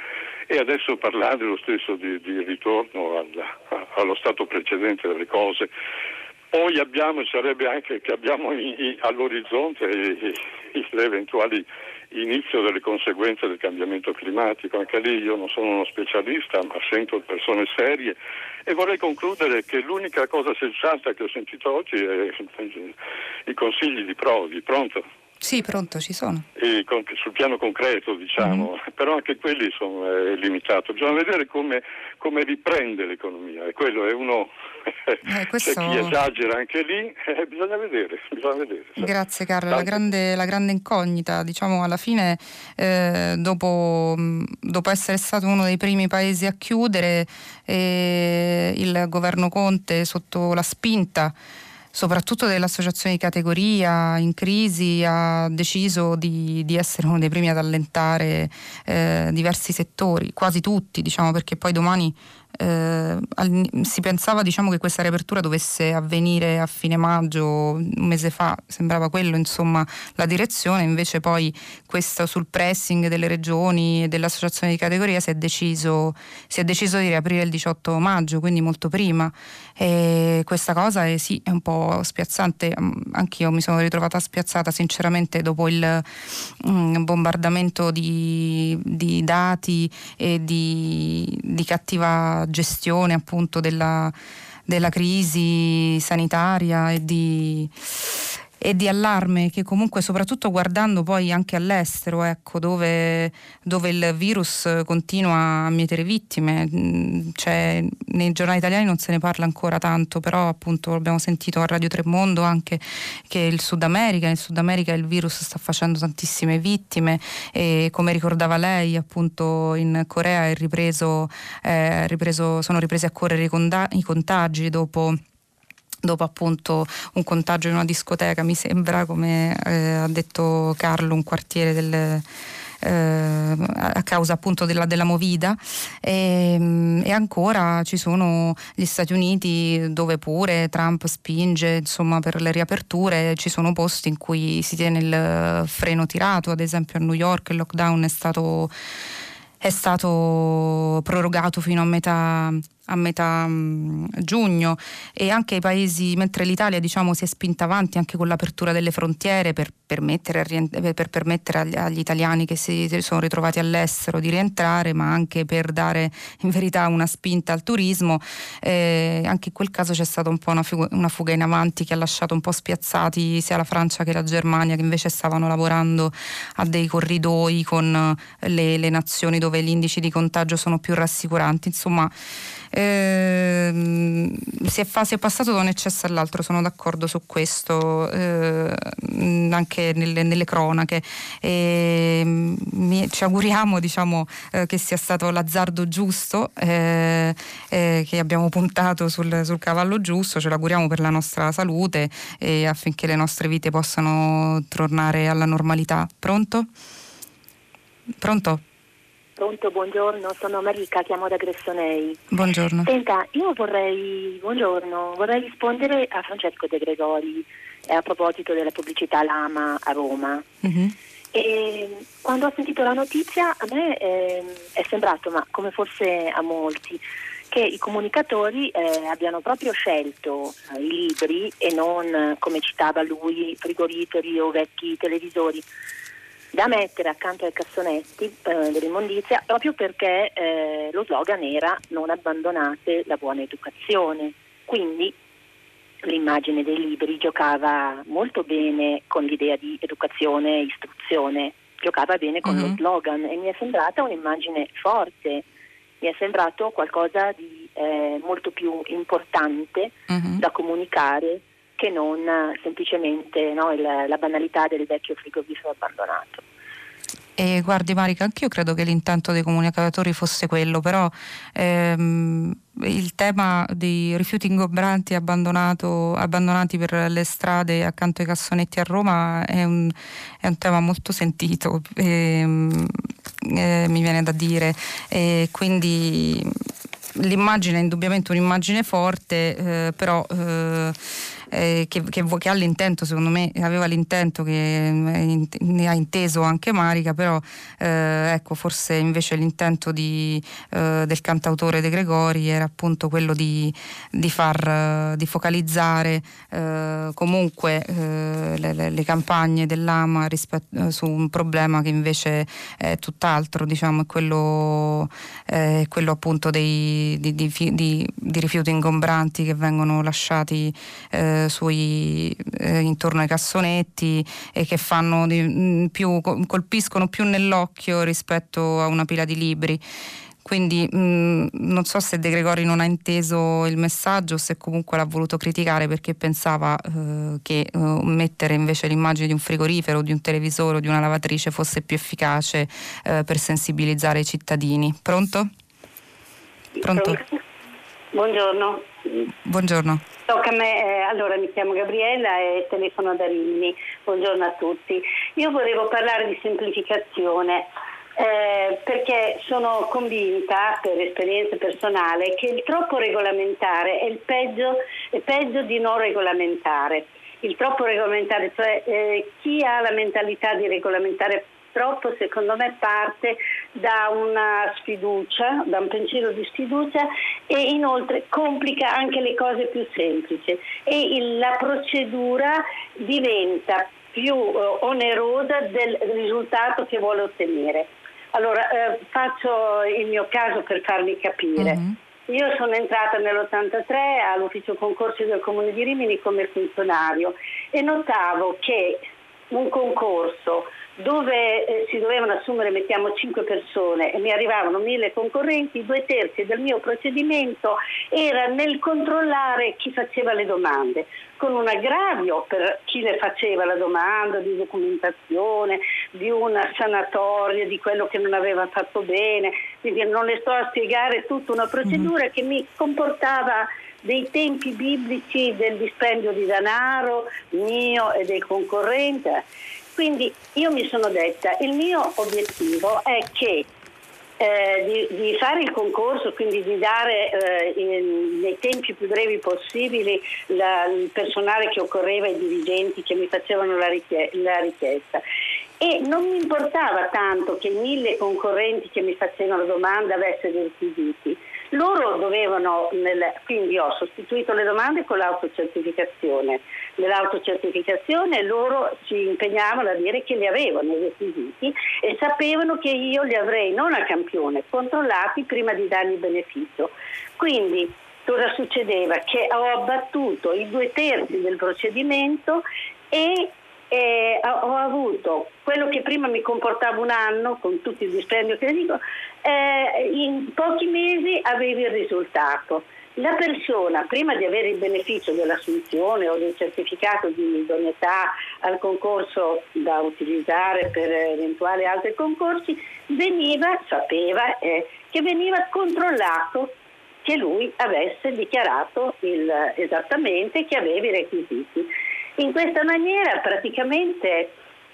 e adesso parlare lo stesso di, di ritorno alla, allo stato precedente delle cose. Poi abbiamo, sarebbe anche che abbiamo i, i, all'orizzonte i, le eventuali inizio delle conseguenze del cambiamento climatico. Anche lì io non sono uno specialista, ma sento persone serie e vorrei concludere che l'unica cosa sensata che ho sentito oggi è i consigli di Prodi. Pronto? Sì, pronto, ci sono. Con, sul piano concreto, diciamo, mm-hmm. però anche quelli sono eh, limitati. Bisogna vedere come, come, riprende l'economia e quello è uno. Eh, [laughs] questo... C'è chi esagera anche lì, eh, bisogna vedere. [laughs] Bisogna vedere Grazie Carlo, la grande, la grande, incognita, diciamo alla fine eh, dopo, dopo, essere stato uno dei primi paesi a chiudere, eh, il governo Conte sotto la spinta soprattutto dell'associazione di categoria in crisi, ha deciso di, di essere uno dei primi ad allentare eh, diversi settori, quasi tutti, diciamo, perché poi domani eh, si pensava diciamo, che questa riapertura dovesse avvenire a fine maggio, un mese fa, sembrava quello insomma la direzione, invece poi questo sul pressing delle regioni e dell'associazione di categoria si è deciso, si è deciso di riaprire il 18 maggio, quindi molto prima. E questa cosa è, sì, è un po' spiazzante, anch'io mi sono ritrovata spiazzata sinceramente dopo il mm, bombardamento di, di, dati e di, di cattiva gestione appunto della, della crisi sanitaria e di e di allarme che comunque soprattutto guardando poi anche all'estero, ecco, dove, dove, il virus continua a mietere vittime, cioè, nei giornali italiani non se ne parla ancora tanto, però appunto abbiamo sentito a Radio Tremondo anche che il Sud America, in Sud America il virus sta facendo tantissime vittime e come ricordava lei appunto in Corea ripreso, eh, ripreso, sono ripresi a correre i contagi dopo dopo appunto un contagio in una discoteca, mi sembra, come eh, ha detto Carlo, un quartiere del... Eh, a causa appunto della, della movida. E, ehm, e, ancora ci sono gli Stati Uniti dove pure Trump spinge insomma per le riaperture. Ci sono posti in cui si tiene il freno tirato ad esempio a New York il lockdown è stato è stato prorogato fino a metà a metà mh, giugno e anche i paesi, mentre l'Italia diciamo, si è spinta avanti anche con l'apertura delle frontiere per permettere, per permettere agli, agli, italiani che si sono ritrovati all'estero di rientrare, ma anche per dare in verità una spinta al turismo, eh, anche in quel caso c'è stata un po' una, fuga, una fuga in avanti che ha lasciato un po' spiazzati sia la Francia che la Germania che invece stavano lavorando a dei corridoi con le, le nazioni dove gli indici di contagio sono più rassicuranti. Insomma, eh, si, è fa, si, è passato da un eccesso all'altro, sono d'accordo su questo, eh, anche nelle, nelle cronache. E, mi, ci auguriamo diciamo, eh, che sia stato l'azzardo giusto, eh, eh, che abbiamo puntato sul, sul, cavallo giusto, ce l'auguriamo per la nostra salute e affinché le nostre vite possano tornare alla normalità. Pronto? Pronto? Pronto, buongiorno, sono Marica, chiamo da Gressonei. Buongiorno. Senta, io vorrei, buongiorno, vorrei rispondere a Francesco De Gregori eh, a proposito della pubblicità Lama a Roma. Uh-huh. E quando ho sentito la notizia a me eh, è sembrato, ma come forse a molti, che i comunicatori eh, abbiano proprio scelto eh, i libri e non, come citava lui, frigoriferi o vecchi televisori da mettere accanto ai cassonetti eh, dell'immondizia proprio perché eh, lo slogan era non abbandonate la buona educazione. Quindi l'immagine dei libri giocava molto bene con l'idea di educazione e istruzione, giocava bene con uh-huh. lo slogan e mi è sembrata un'immagine forte, mi è sembrato qualcosa di eh, molto più importante uh-huh. da comunicare che non semplicemente no, il, la banalità del vecchio frigorifero abbandonato. E guardi Marica, anch'io credo che l'intento dei comunicatori fosse quello, però ehm, il tema dei rifiuti ingobranti abbandonati per le strade accanto ai cassonetti a Roma è un, è un tema molto sentito, ehm, eh, mi viene da dire, e quindi l'immagine è indubbiamente un'immagine forte, eh, però... Eh, eh, che, che, che, ha l'intento, secondo me, aveva l'intento che eh, ne ha inteso anche Marica, però eh, ecco, forse invece l'intento di, eh, del cantautore De Gregori era appunto quello di, di far di focalizzare eh, comunque eh, le, le, le, campagne dell'AMA rispetto, su un problema che invece è tutt'altro, diciamo, è quello, quello appunto dei, di, di, rifiuti ingombranti che vengono lasciati eh, eh, sui, eh, intorno ai cassonetti e che fanno di, mm, più, colpiscono più nell'occhio rispetto a una pila di libri. Quindi mh, mm, non so se De Gregori non ha inteso il messaggio o se comunque l'ha voluto criticare perché pensava eh, che eh, mettere invece l'immagine di un frigorifero, di un televisore o di una lavatrice fosse più efficace eh, per sensibilizzare i cittadini. Pronto? Pronto? Buongiorno. Buongiorno. Tocca a me, eh, allora mi chiamo Gabriella e telefono da Rimini. Buongiorno a tutti. Io volevo parlare di semplificazione. Eh, perché sono convinta, per esperienza personale, che il troppo regolamentare è il peggio, è peggio di non regolamentare. Il troppo regolamentare, cioè eh, chi ha la mentalità di regolamentare troppo secondo me parte da una sfiducia, da un pensiero di sfiducia e inoltre complica anche le cose più semplici e il, la procedura diventa più eh, onerosa del risultato che vuole ottenere. Allora, eh, faccio il mio caso per farvi capire. Uh-huh. Io sono entrata nell'83 all'ufficio concorsi del Comune di Rimini come funzionario e notavo che un concorso dove eh, si dovevano assumere, mettiamo, 5 persone e mi arrivavano mille concorrenti, due terzi del mio procedimento era nel controllare chi faceva le domande, con un aggravio per chi le faceva la domanda di documentazione, di una sanatoria, di quello che non aveva fatto bene, quindi non le sto a spiegare tutta una procedura mm-hmm. che mi comportava dei tempi biblici del dispendio di denaro mio e del concorrente quindi io mi sono detta, il mio obiettivo è che eh, di, di, fare il concorso, quindi di dare eh, in, nei tempi più brevi possibili la, il personale che occorreva ai dirigenti che mi facevano la, richie- la richiesta. E non mi importava tanto che i mille concorrenti che mi facevano domanda avessero dei requisiti loro dovevano, nel, quindi ho sostituito le domande con l'autocertificazione. Nell'autocertificazione loro si impegnavano a dire che li avevano i requisiti e sapevano che io li avrei non a campione, controllati prima di dargli beneficio. Quindi cosa succedeva? Che ho abbattuto i due terzi del procedimento e eh, ho avuto quello che prima mi comportava un anno, con tutti i dispendio che dico, eh, in pochi mesi avevi il risultato. La persona, prima di avere il beneficio dell'assunzione o del certificato di idoneità al concorso da utilizzare per eventuali altri concorsi, veniva, sapeva eh, che veniva controllato che lui avesse dichiarato il, esattamente che aveva i requisiti. In questa maniera praticamente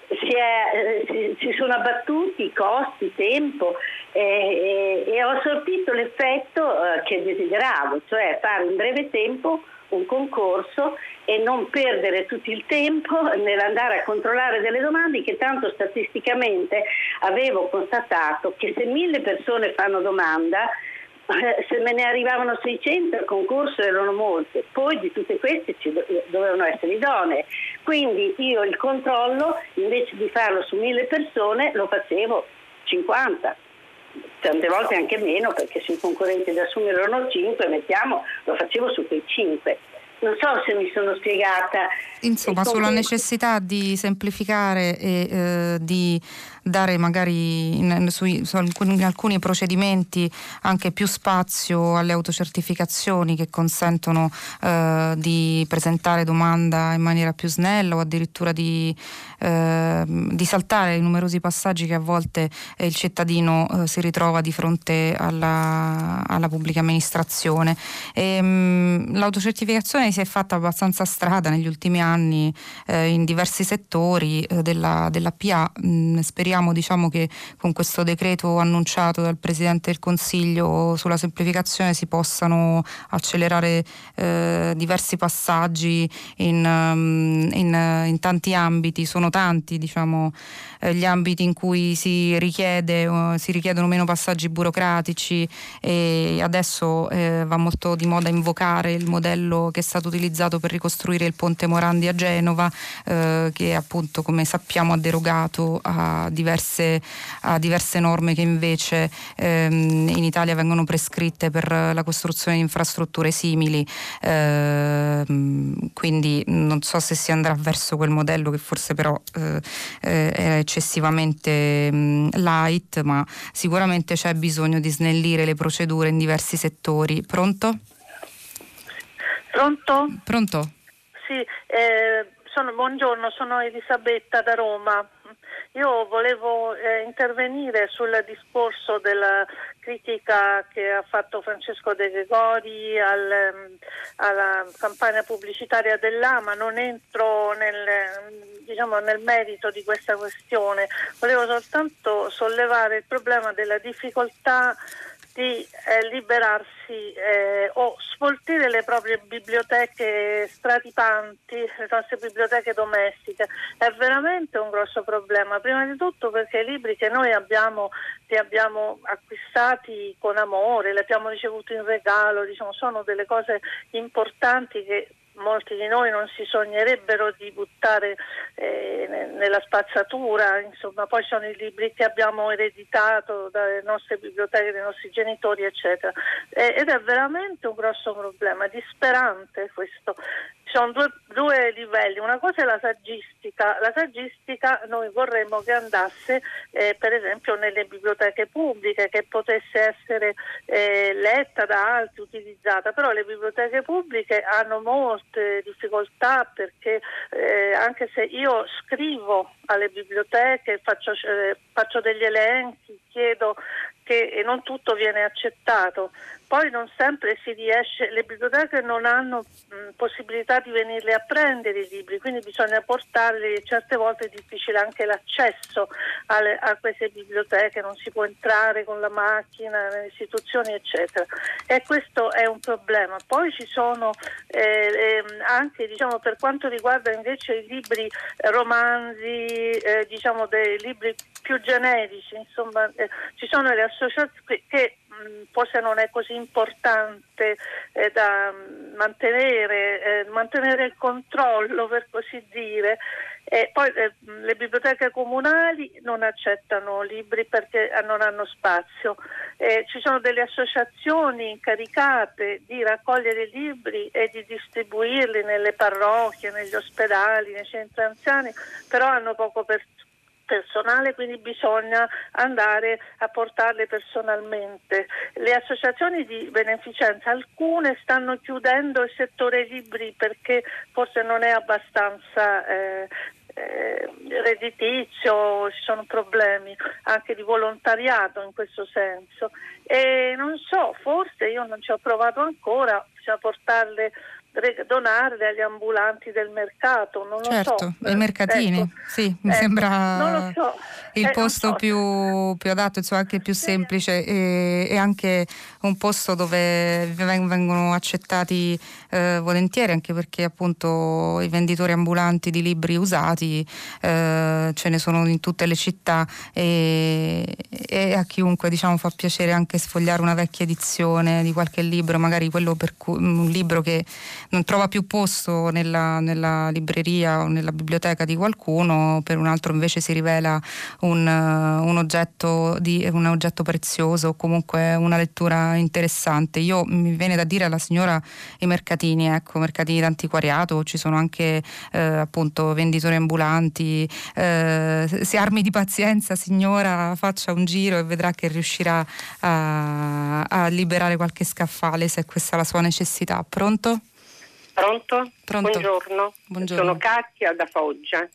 si, è, si, si, sono abbattuti costi, tempo eh, e, e, ho sortito l'effetto eh, che desideravo, cioè fare in breve tempo un concorso e non perdere tutto il tempo [laughs] nell'andare a controllare delle domande che tanto statisticamente avevo constatato che se mille persone fanno domanda eh, se me ne arrivavano 600 al concorso erano molte, poi di tutte queste ci dovevano essere idonee. Quindi io il controllo invece di farlo su mille persone lo facevo 50, tante volte anche meno perché se i concorrenti da assumere erano 5, mettiamo, lo facevo su quei 5. Non so se mi sono spiegata. Insomma, sulla necessità di semplificare e eh, di dare magari in, sui, su alcuni, in alcuni procedimenti anche più spazio alle autocertificazioni che consentono eh, di presentare domanda in maniera più snella o addirittura di, eh, di saltare i numerosi passaggi che a volte eh, il cittadino eh, si ritrova di fronte alla, alla pubblica amministrazione. E, mh, mm, l'autocertificazione si è fatta abbastanza strada negli ultimi anni eh, in diversi settori eh, della, della PA, mh, mm, speriamo diciamo, che con questo decreto annunciato dal Presidente del Consiglio sulla semplificazione si possano accelerare eh, diversi passaggi in, um, in, in, tanti ambiti, sono tanti diciamo, eh, gli ambiti in cui si, richiede, uh, si, richiedono meno passaggi burocratici e adesso eh, va molto di moda invocare il modello che è stato utilizzato per ricostruire il ponte Morandi a Genova, eh, che appunto come sappiamo ha derogato a diverse, a diverse norme che invece ehm, in Italia vengono prescritte per la costruzione di infrastrutture simili. Eh, quindi non so se si andrà verso quel modello che forse però eh, eh è eccessivamente mh, light, ma sicuramente c'è bisogno di snellire le procedure in diversi settori. Pronto? Pronto? Pronto? Sì, eh, sono, buongiorno, sono Elisabetta da Roma. Io volevo eh, intervenire sul discorso della critica che ha fatto Francesco De Gregori al, ehm, alla campagna pubblicitaria dell'AMA, non entro nel, diciamo, nel merito di questa questione, volevo soltanto sollevare il problema della difficoltà di eh, liberarsi eh, o sfoltire le proprie biblioteche stratipanti, le nostre biblioteche domestiche. È veramente un grosso problema, prima di tutto perché i libri che noi abbiamo, li abbiamo acquistati con amore, li abbiamo ricevuti in regalo, diciamo, sono delle cose importanti che molti di noi non si sognerebbero di buttare eh, nella spazzatura, insomma, poi sono i libri che abbiamo ereditato dalle nostre biblioteche, dai nostri genitori, eccetera. Eh, ed è veramente un grosso problema, disperante questo. Ci sono due, due, livelli, una cosa è la saggistica, la saggistica noi vorremmo che andasse eh, per esempio nelle biblioteche pubbliche, che potesse essere eh, letta da altri, utilizzata, però le biblioteche pubbliche hanno molte difficoltà perché eh, anche se io scrivo alle biblioteche, faccio, eh, faccio degli elenchi, chiedo che non tutto viene accettato. Poi non sempre si riesce, le biblioteche non hanno mh, possibilità di venirli a prendere i libri, quindi bisogna portarli, certe volte è difficile anche l'accesso alle, a queste biblioteche, non si può entrare con la macchina nelle istituzioni eccetera e questo è un problema. Poi ci sono eh, eh, anche diciamo, per quanto riguarda invece i libri eh, romanzi, diciamo dei libri più generici, insomma eh, ci sono le associazioni che Mm, forse non è così importante eh, da mantenere, eh, mantenere, il controllo per così dire. E poi eh, le biblioteche comunali non accettano libri perché non hanno spazio. ci sono delle associazioni incaricate di raccogliere libri e di distribuirli nelle parrocchie, negli ospedali, nei centri anziani, però hanno poco per, personale, quindi bisogna andare a portarle personalmente. Le associazioni di beneficenza, alcune stanno chiudendo il settore libri perché forse non è abbastanza eh, eh, redditizio, ci sono problemi anche di volontariato in questo senso. E non so, forse io non ci ho provato ancora, bisogna portarle donarle agli ambulanti del mercato, non lo certo, so. i mercatini, ecco. sì, mi ecco. sembra so. il eh, posto so. più, più, adatto, insomma, anche più semplice e, e, anche un posto dove vengono accettati eh, volentieri, anche perché appunto i venditori ambulanti di libri usati eh, ce ne sono in tutte le città e, e, a chiunque diciamo fa piacere anche sfogliare una vecchia edizione di qualche libro, magari quello per cui, un libro che non trova più posto nella, nella, libreria o nella biblioteca di qualcuno, per un altro invece si rivela un, un, oggetto, di, un oggetto prezioso o comunque una lettura interessante. Io mi viene da dire alla signora i mercatini, ecco, mercatini d'antiquariato, ci sono anche eh, appunto venditori ambulanti, eh, si armi di pazienza signora, faccia un giro e vedrà che riuscirà a, a liberare qualche scaffale se questa è la sua necessità. Pronto? Pronto? Pronto? Buongiorno. Buongiorno. Sono Katia da Foggia.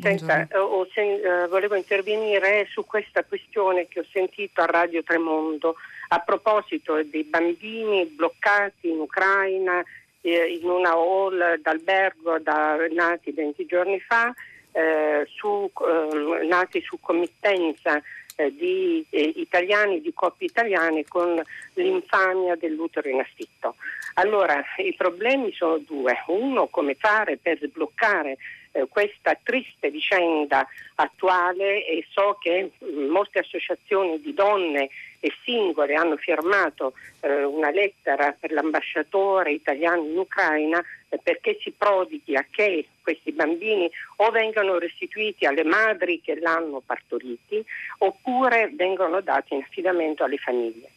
Senta, eh, sen- uh, volevo intervenire su questa questione che ho sentito a Radio Tremondo a proposito dei bambini bloccati in Ucraina eh, in una hall d'albergo da, nati 20 giorni fa, eh, su, eh, nati su committenza eh, di eh, italiani, di coppie italiane con l'infamia dell'utero in affitto. Allora, i problemi sono due. Uno, come fare per sbloccare eh, questa triste vicenda attuale e so che mm, molte associazioni di donne e singole hanno firmato eh, una lettera per l'ambasciatore italiano in Ucraina eh, perché si prodighi a che questi bambini o vengano restituiti alle madri che l'hanno partoriti oppure vengono dati in affidamento alle famiglie.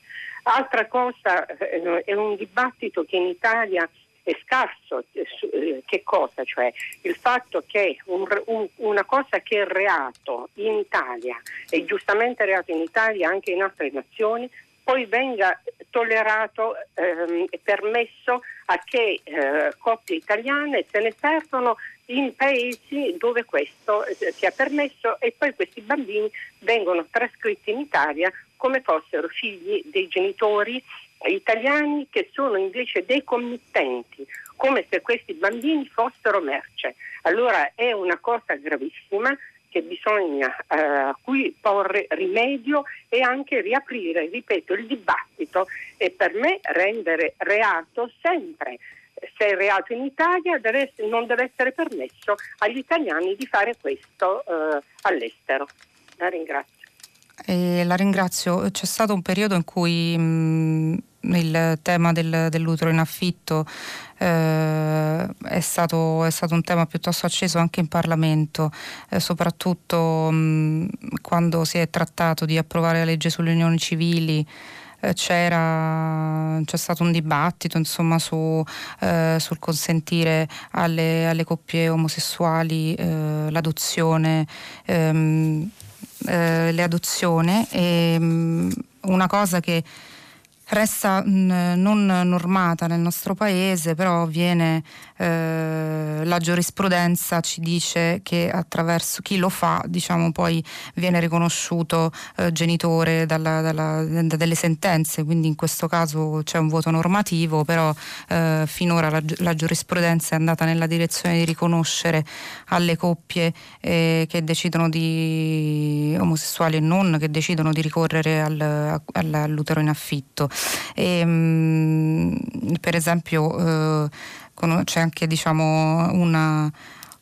Altra cosa eh, è un dibattito che in Italia è scarso. Eh, eh, che cosa? Cioè il fatto che un, un, una cosa che è reato in Italia e giustamente reato in Italia anche in altre nazioni poi venga tollerato ehm, e permesso a che eh, coppie italiane se ne servono in paesi dove questo eh, sia permesso e poi questi bambini vengono trascritti in Italia come fossero figli dei genitori italiani che sono invece dei committenti, come se questi bambini fossero merce. Allora è una cosa gravissima che bisogna, eh, a cui porre rimedio e anche riaprire, ripeto, il dibattito e per me rendere reato sempre se è reato in Italia deve, non deve essere permesso agli italiani di fare questo eh, all'estero. La ringrazio. E la ringrazio. C'è stato un periodo in cui mh, il tema del, dell'utero in affitto eh, è, stato, è, stato, un tema piuttosto acceso anche in Parlamento, eh, soprattutto mh, quando si è trattato di approvare la legge sulle unioni civili. Eh, c'era, c'è stato un dibattito insomma, su, eh, sul consentire alle, alle coppie omosessuali eh, l'adozione ehm, eh, le adozioni e mh, una cosa che resta mh, non normata nel nostro paese, però viene eh, la giurisprudenza ci dice che attraverso chi lo fa, diciamo, poi viene riconosciuto eh, genitore dalla, dalla, da delle sentenze, quindi in questo caso c'è un voto normativo, però eh, finora la, la, giurisprudenza è andata nella direzione di riconoscere alle coppie eh, che decidono di omosessuali e non, che decidono di ricorrere al, all'utero in affitto. E, mh, per esempio eh, c'è anche diciamo, una,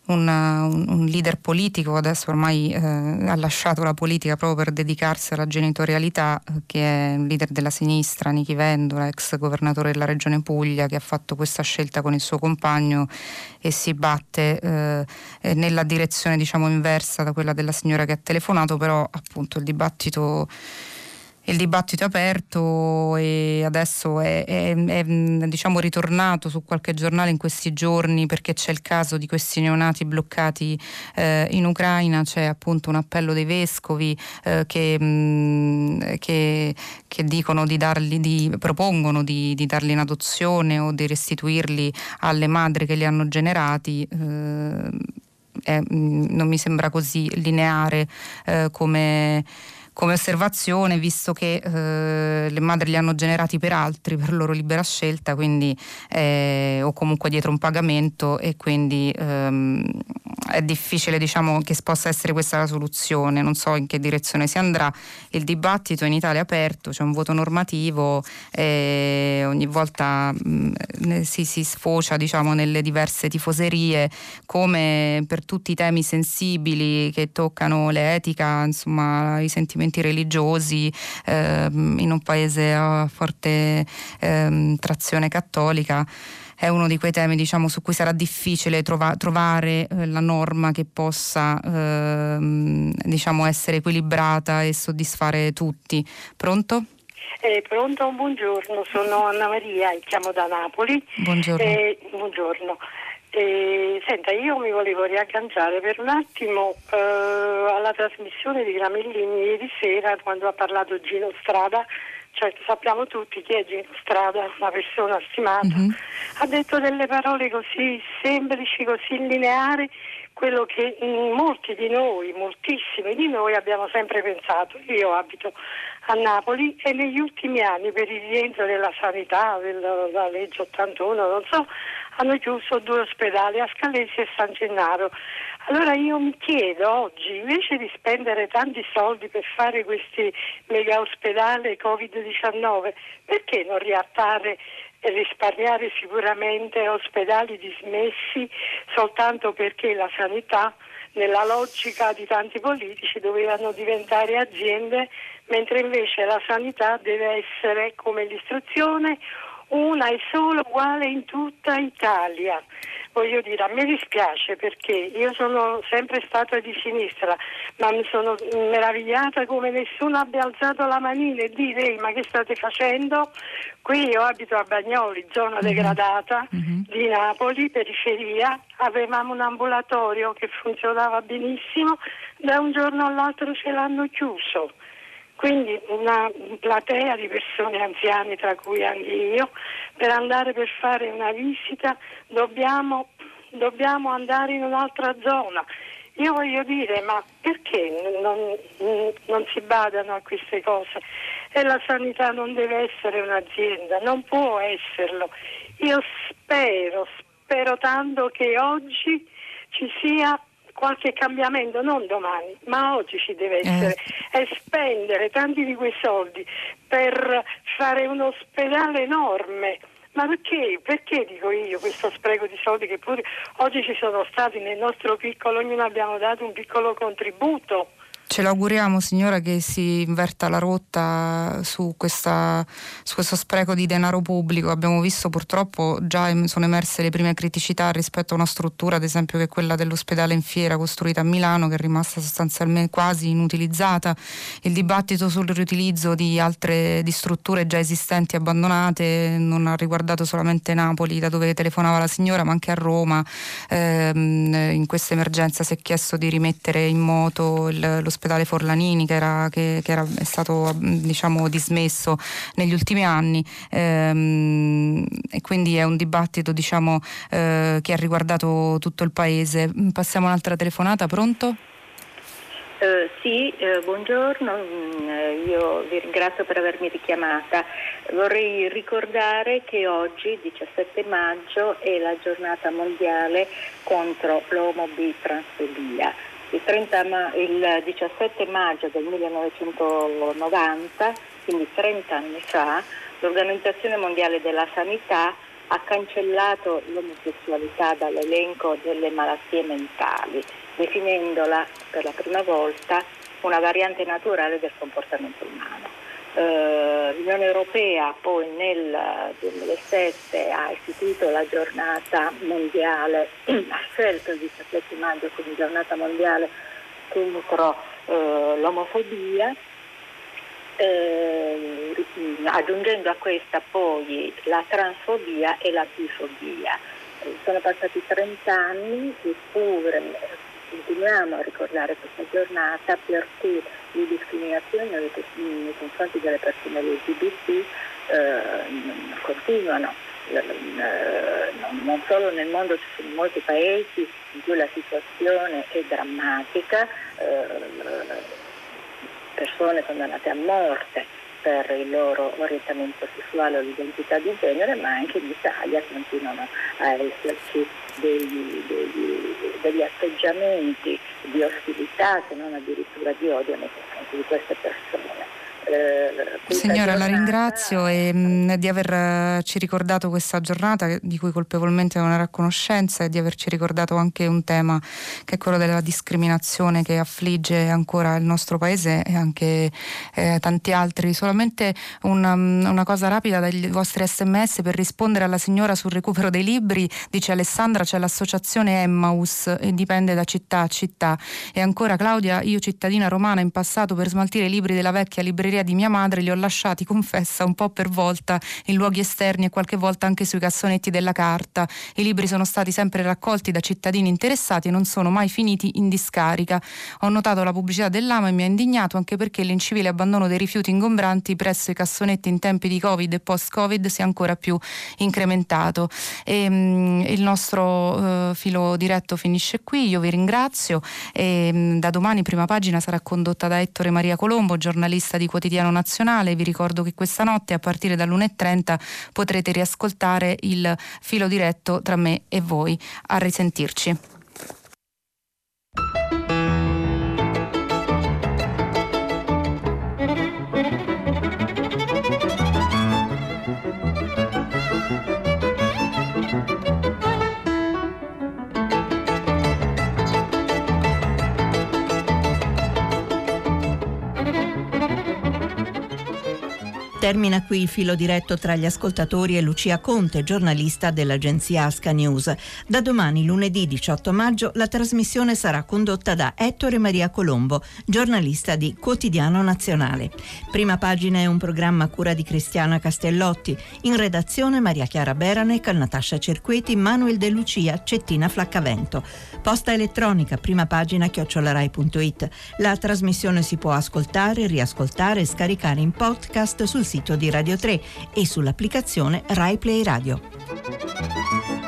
una, un, leader politico, adesso ormai eh, ha lasciato la politica proprio per dedicarsi alla genitorialità, che è un leader della sinistra, Nichi Vendola, ex governatore della regione Puglia, che ha fatto questa scelta con il suo compagno e si batte eh, nella direzione diciamo, inversa da quella della signora che ha telefonato, però appunto il dibattito il dibattito è aperto e adesso è, è, è, diciamo, ritornato su qualche giornale in questi giorni perché c'è il caso di questi neonati bloccati eh, in Ucraina, c'è appunto un appello dei vescovi eh, che, mh, che, che, dicono di darli, di, propongono di, di, darli in adozione o di restituirli alle madri che li hanno generati. Eh, non mi sembra così lineare eh, come come osservazione, visto che eh, le madri li hanno generati per altri, per loro libera scelta, quindi, eh, o comunque dietro un pagamento e quindi ehm, è difficile diciamo, che possa essere questa la soluzione, non so in che direzione si andrà. Il dibattito in Italia è aperto, c'è un voto normativo, e ogni volta mh, si, si, sfocia diciamo, nelle diverse tifoserie, come per tutti i temi sensibili che toccano l'etica, insomma, i sentimenti sentimenti religiosi ehm, in un paese a forte ehm, trazione cattolica è uno di quei temi diciamo, su cui sarà difficile trova- trovare eh, la norma che possa ehm, diciamo, essere equilibrata e soddisfare tutti. Pronto? Eh, pronto, buongiorno, sono Anna Maria chiamo da Napoli. Buongiorno. Eh, buongiorno. Eh, senta, io mi volevo riagganciare per un attimo eh, alla trasmissione di Gramellini ieri sera quando ha parlato Gino Strada, cioè sappiamo tutti chi è Gino Strada, una persona stimata, mm-hmm. ha detto delle parole così semplici, così lineari, quello che molti di noi, moltissimi di noi abbiamo sempre pensato. Io abito a Napoli e negli ultimi anni per il rientro della sanità, della legge 81, non so, hanno chiuso due ospedali a Scalesi e San Gennaro. Allora io mi chiedo oggi, invece di spendere tanti soldi per fare questi mega ospedali Covid-19, perché non riattare risparmiare sicuramente ospedali dismessi soltanto perché la sanità nella logica di tanti politici dovevano diventare aziende, mentre invece la sanità deve essere come l'istruzione una e solo uguale in tutta Italia. Voglio dire, a me dispiace perché io sono sempre stata di sinistra, ma mi sono meravigliata come nessuno abbia alzato la manina e dire ma che state facendo? Qui io abito a Bagnoli, zona mm-hmm. degradata mm-hmm. di Napoli, periferia, avevamo un ambulatorio che funzionava benissimo, da un giorno all'altro ce l'hanno chiuso quindi una platea di persone anziane, tra cui anche io, per andare per fare una visita dobbiamo, dobbiamo andare in un'altra zona. Io voglio dire, ma perché non, non, si badano a queste cose? E la sanità non deve essere un'azienda, non può esserlo. Io spero, spero tanto che oggi ci sia qualche cambiamento, non domani, ma oggi ci deve eh. essere, eh. e spendere tanti di quei soldi per fare un ospedale enorme. Ma perché? Perché dico io questo spreco di soldi che pure oggi ci sono stati nel nostro piccolo, ognuno abbiamo dato un piccolo contributo Ce l'auguriamo signora che si inverta la rotta su, questa, su, questo spreco di denaro pubblico. Abbiamo visto purtroppo già sono emerse le prime criticità rispetto a una struttura, ad esempio che è quella dell'ospedale in fiera costruita a Milano, che è rimasta sostanzialmente quasi inutilizzata. Il dibattito sul riutilizzo di altre di strutture già esistenti abbandonate non ha riguardato solamente Napoli, da dove telefonava la signora, ma anche a Roma. Ehm, in questa emergenza si è chiesto di rimettere in moto l'ospedale l'ospedale Forlanini che, era, che, che era, stato diciamo, dismesso negli ultimi anni ehm, e quindi è un dibattito diciamo, eh, che ha riguardato tutto il paese. Passiamo un'altra telefonata, pronto? Uh, sì, uh, buongiorno, uh, io vi ringrazio per avermi richiamata. Vorrei ricordare che oggi, 17 maggio, è la giornata mondiale contro l'omobitransfobia. Il, 30, il 17 maggio del 1990, quindi 30 anni fa, l'Organizzazione Mondiale della Sanità ha cancellato l'omosessualità dall'elenco delle malattie mentali, definendola per la prima volta una variante naturale del comportamento umano. Uh, L'Unione Europea poi nel 2007 ha istituito la giornata mondiale, [clears throat] ha scelto il 17 maggio come giornata mondiale contro uh, l'omofobia, uh, aggiungendo a questa poi la transfobia e la bifobia. Sono passati 30 anni, eppure continuiamo a ricordare questa giornata perché le discriminazioni nei confronti delle persone LGBT eh, continuano. Eh, non solo nel mondo ci sono molti paesi in cui la situazione è drammatica, eh, persone condannate a morte per il loro orientamento sessuale o l'identità di genere, ma anche in Italia continuano a esserci degli, degli, degli atteggiamenti di ostilità, se non addirittura di odio nei confronti di queste persone. Eh, Signora, la ringrazio e, mh, mm, di averci ricordato questa giornata di cui colpevolmente non era a conoscenza e di averci ricordato anche un tema che è quello della discriminazione che affligge ancora il nostro paese e anche eh, tanti altri. Solamente una, mm, una, cosa rapida dai vostri sms per rispondere alla signora sul recupero dei libri. Dice Alessandra c'è l'associazione Emmaus e dipende da città a città. E ancora Claudia, io cittadina romana in passato per smaltire i libri della vecchia libreria libreria di mia madre li ho lasciati, confessa, un po' per volta in luoghi esterni e qualche volta anche sui cassonetti della carta. I libri sono stati sempre raccolti da cittadini interessati e non sono mai finiti in discarica. Ho notato la pubblicità dell'AMA e mi ha indignato anche perché l'incivile abbandono dei rifiuti ingombranti presso i cassonetti in tempi di Covid e post-Covid si è ancora più incrementato. E, um, il nostro uh, filo diretto finisce qui, io vi ringrazio e um, da domani prima pagina sarà condotta da Ettore Maria Colombo, giornalista di quotidiano quotidiano nazionale. Vi ricordo che questa notte a partire dall'1.30 potrete riascoltare il filo diretto tra me e voi. A risentirci. Termina qui il filo diretto tra gli ascoltatori e Lucia Conte, giornalista dell'agenzia Asca News. Da domani, lunedì 18 maggio, la trasmissione sarà condotta da Ettore Maria Colombo, giornalista di Quotidiano Nazionale. Prima pagina è un programma a cura di Cristiana Castellotti. In redazione Maria Chiara Beranec, Natascia Cerqueti, Manuel De Lucia, Cettina Flaccavento. Posta elettronica, prima pagina chiocciolarai.it. La trasmissione si può ascoltare, riascoltare e scaricare in podcast sul sito di Radio 3 e sull'applicazione RaiPlay Radio.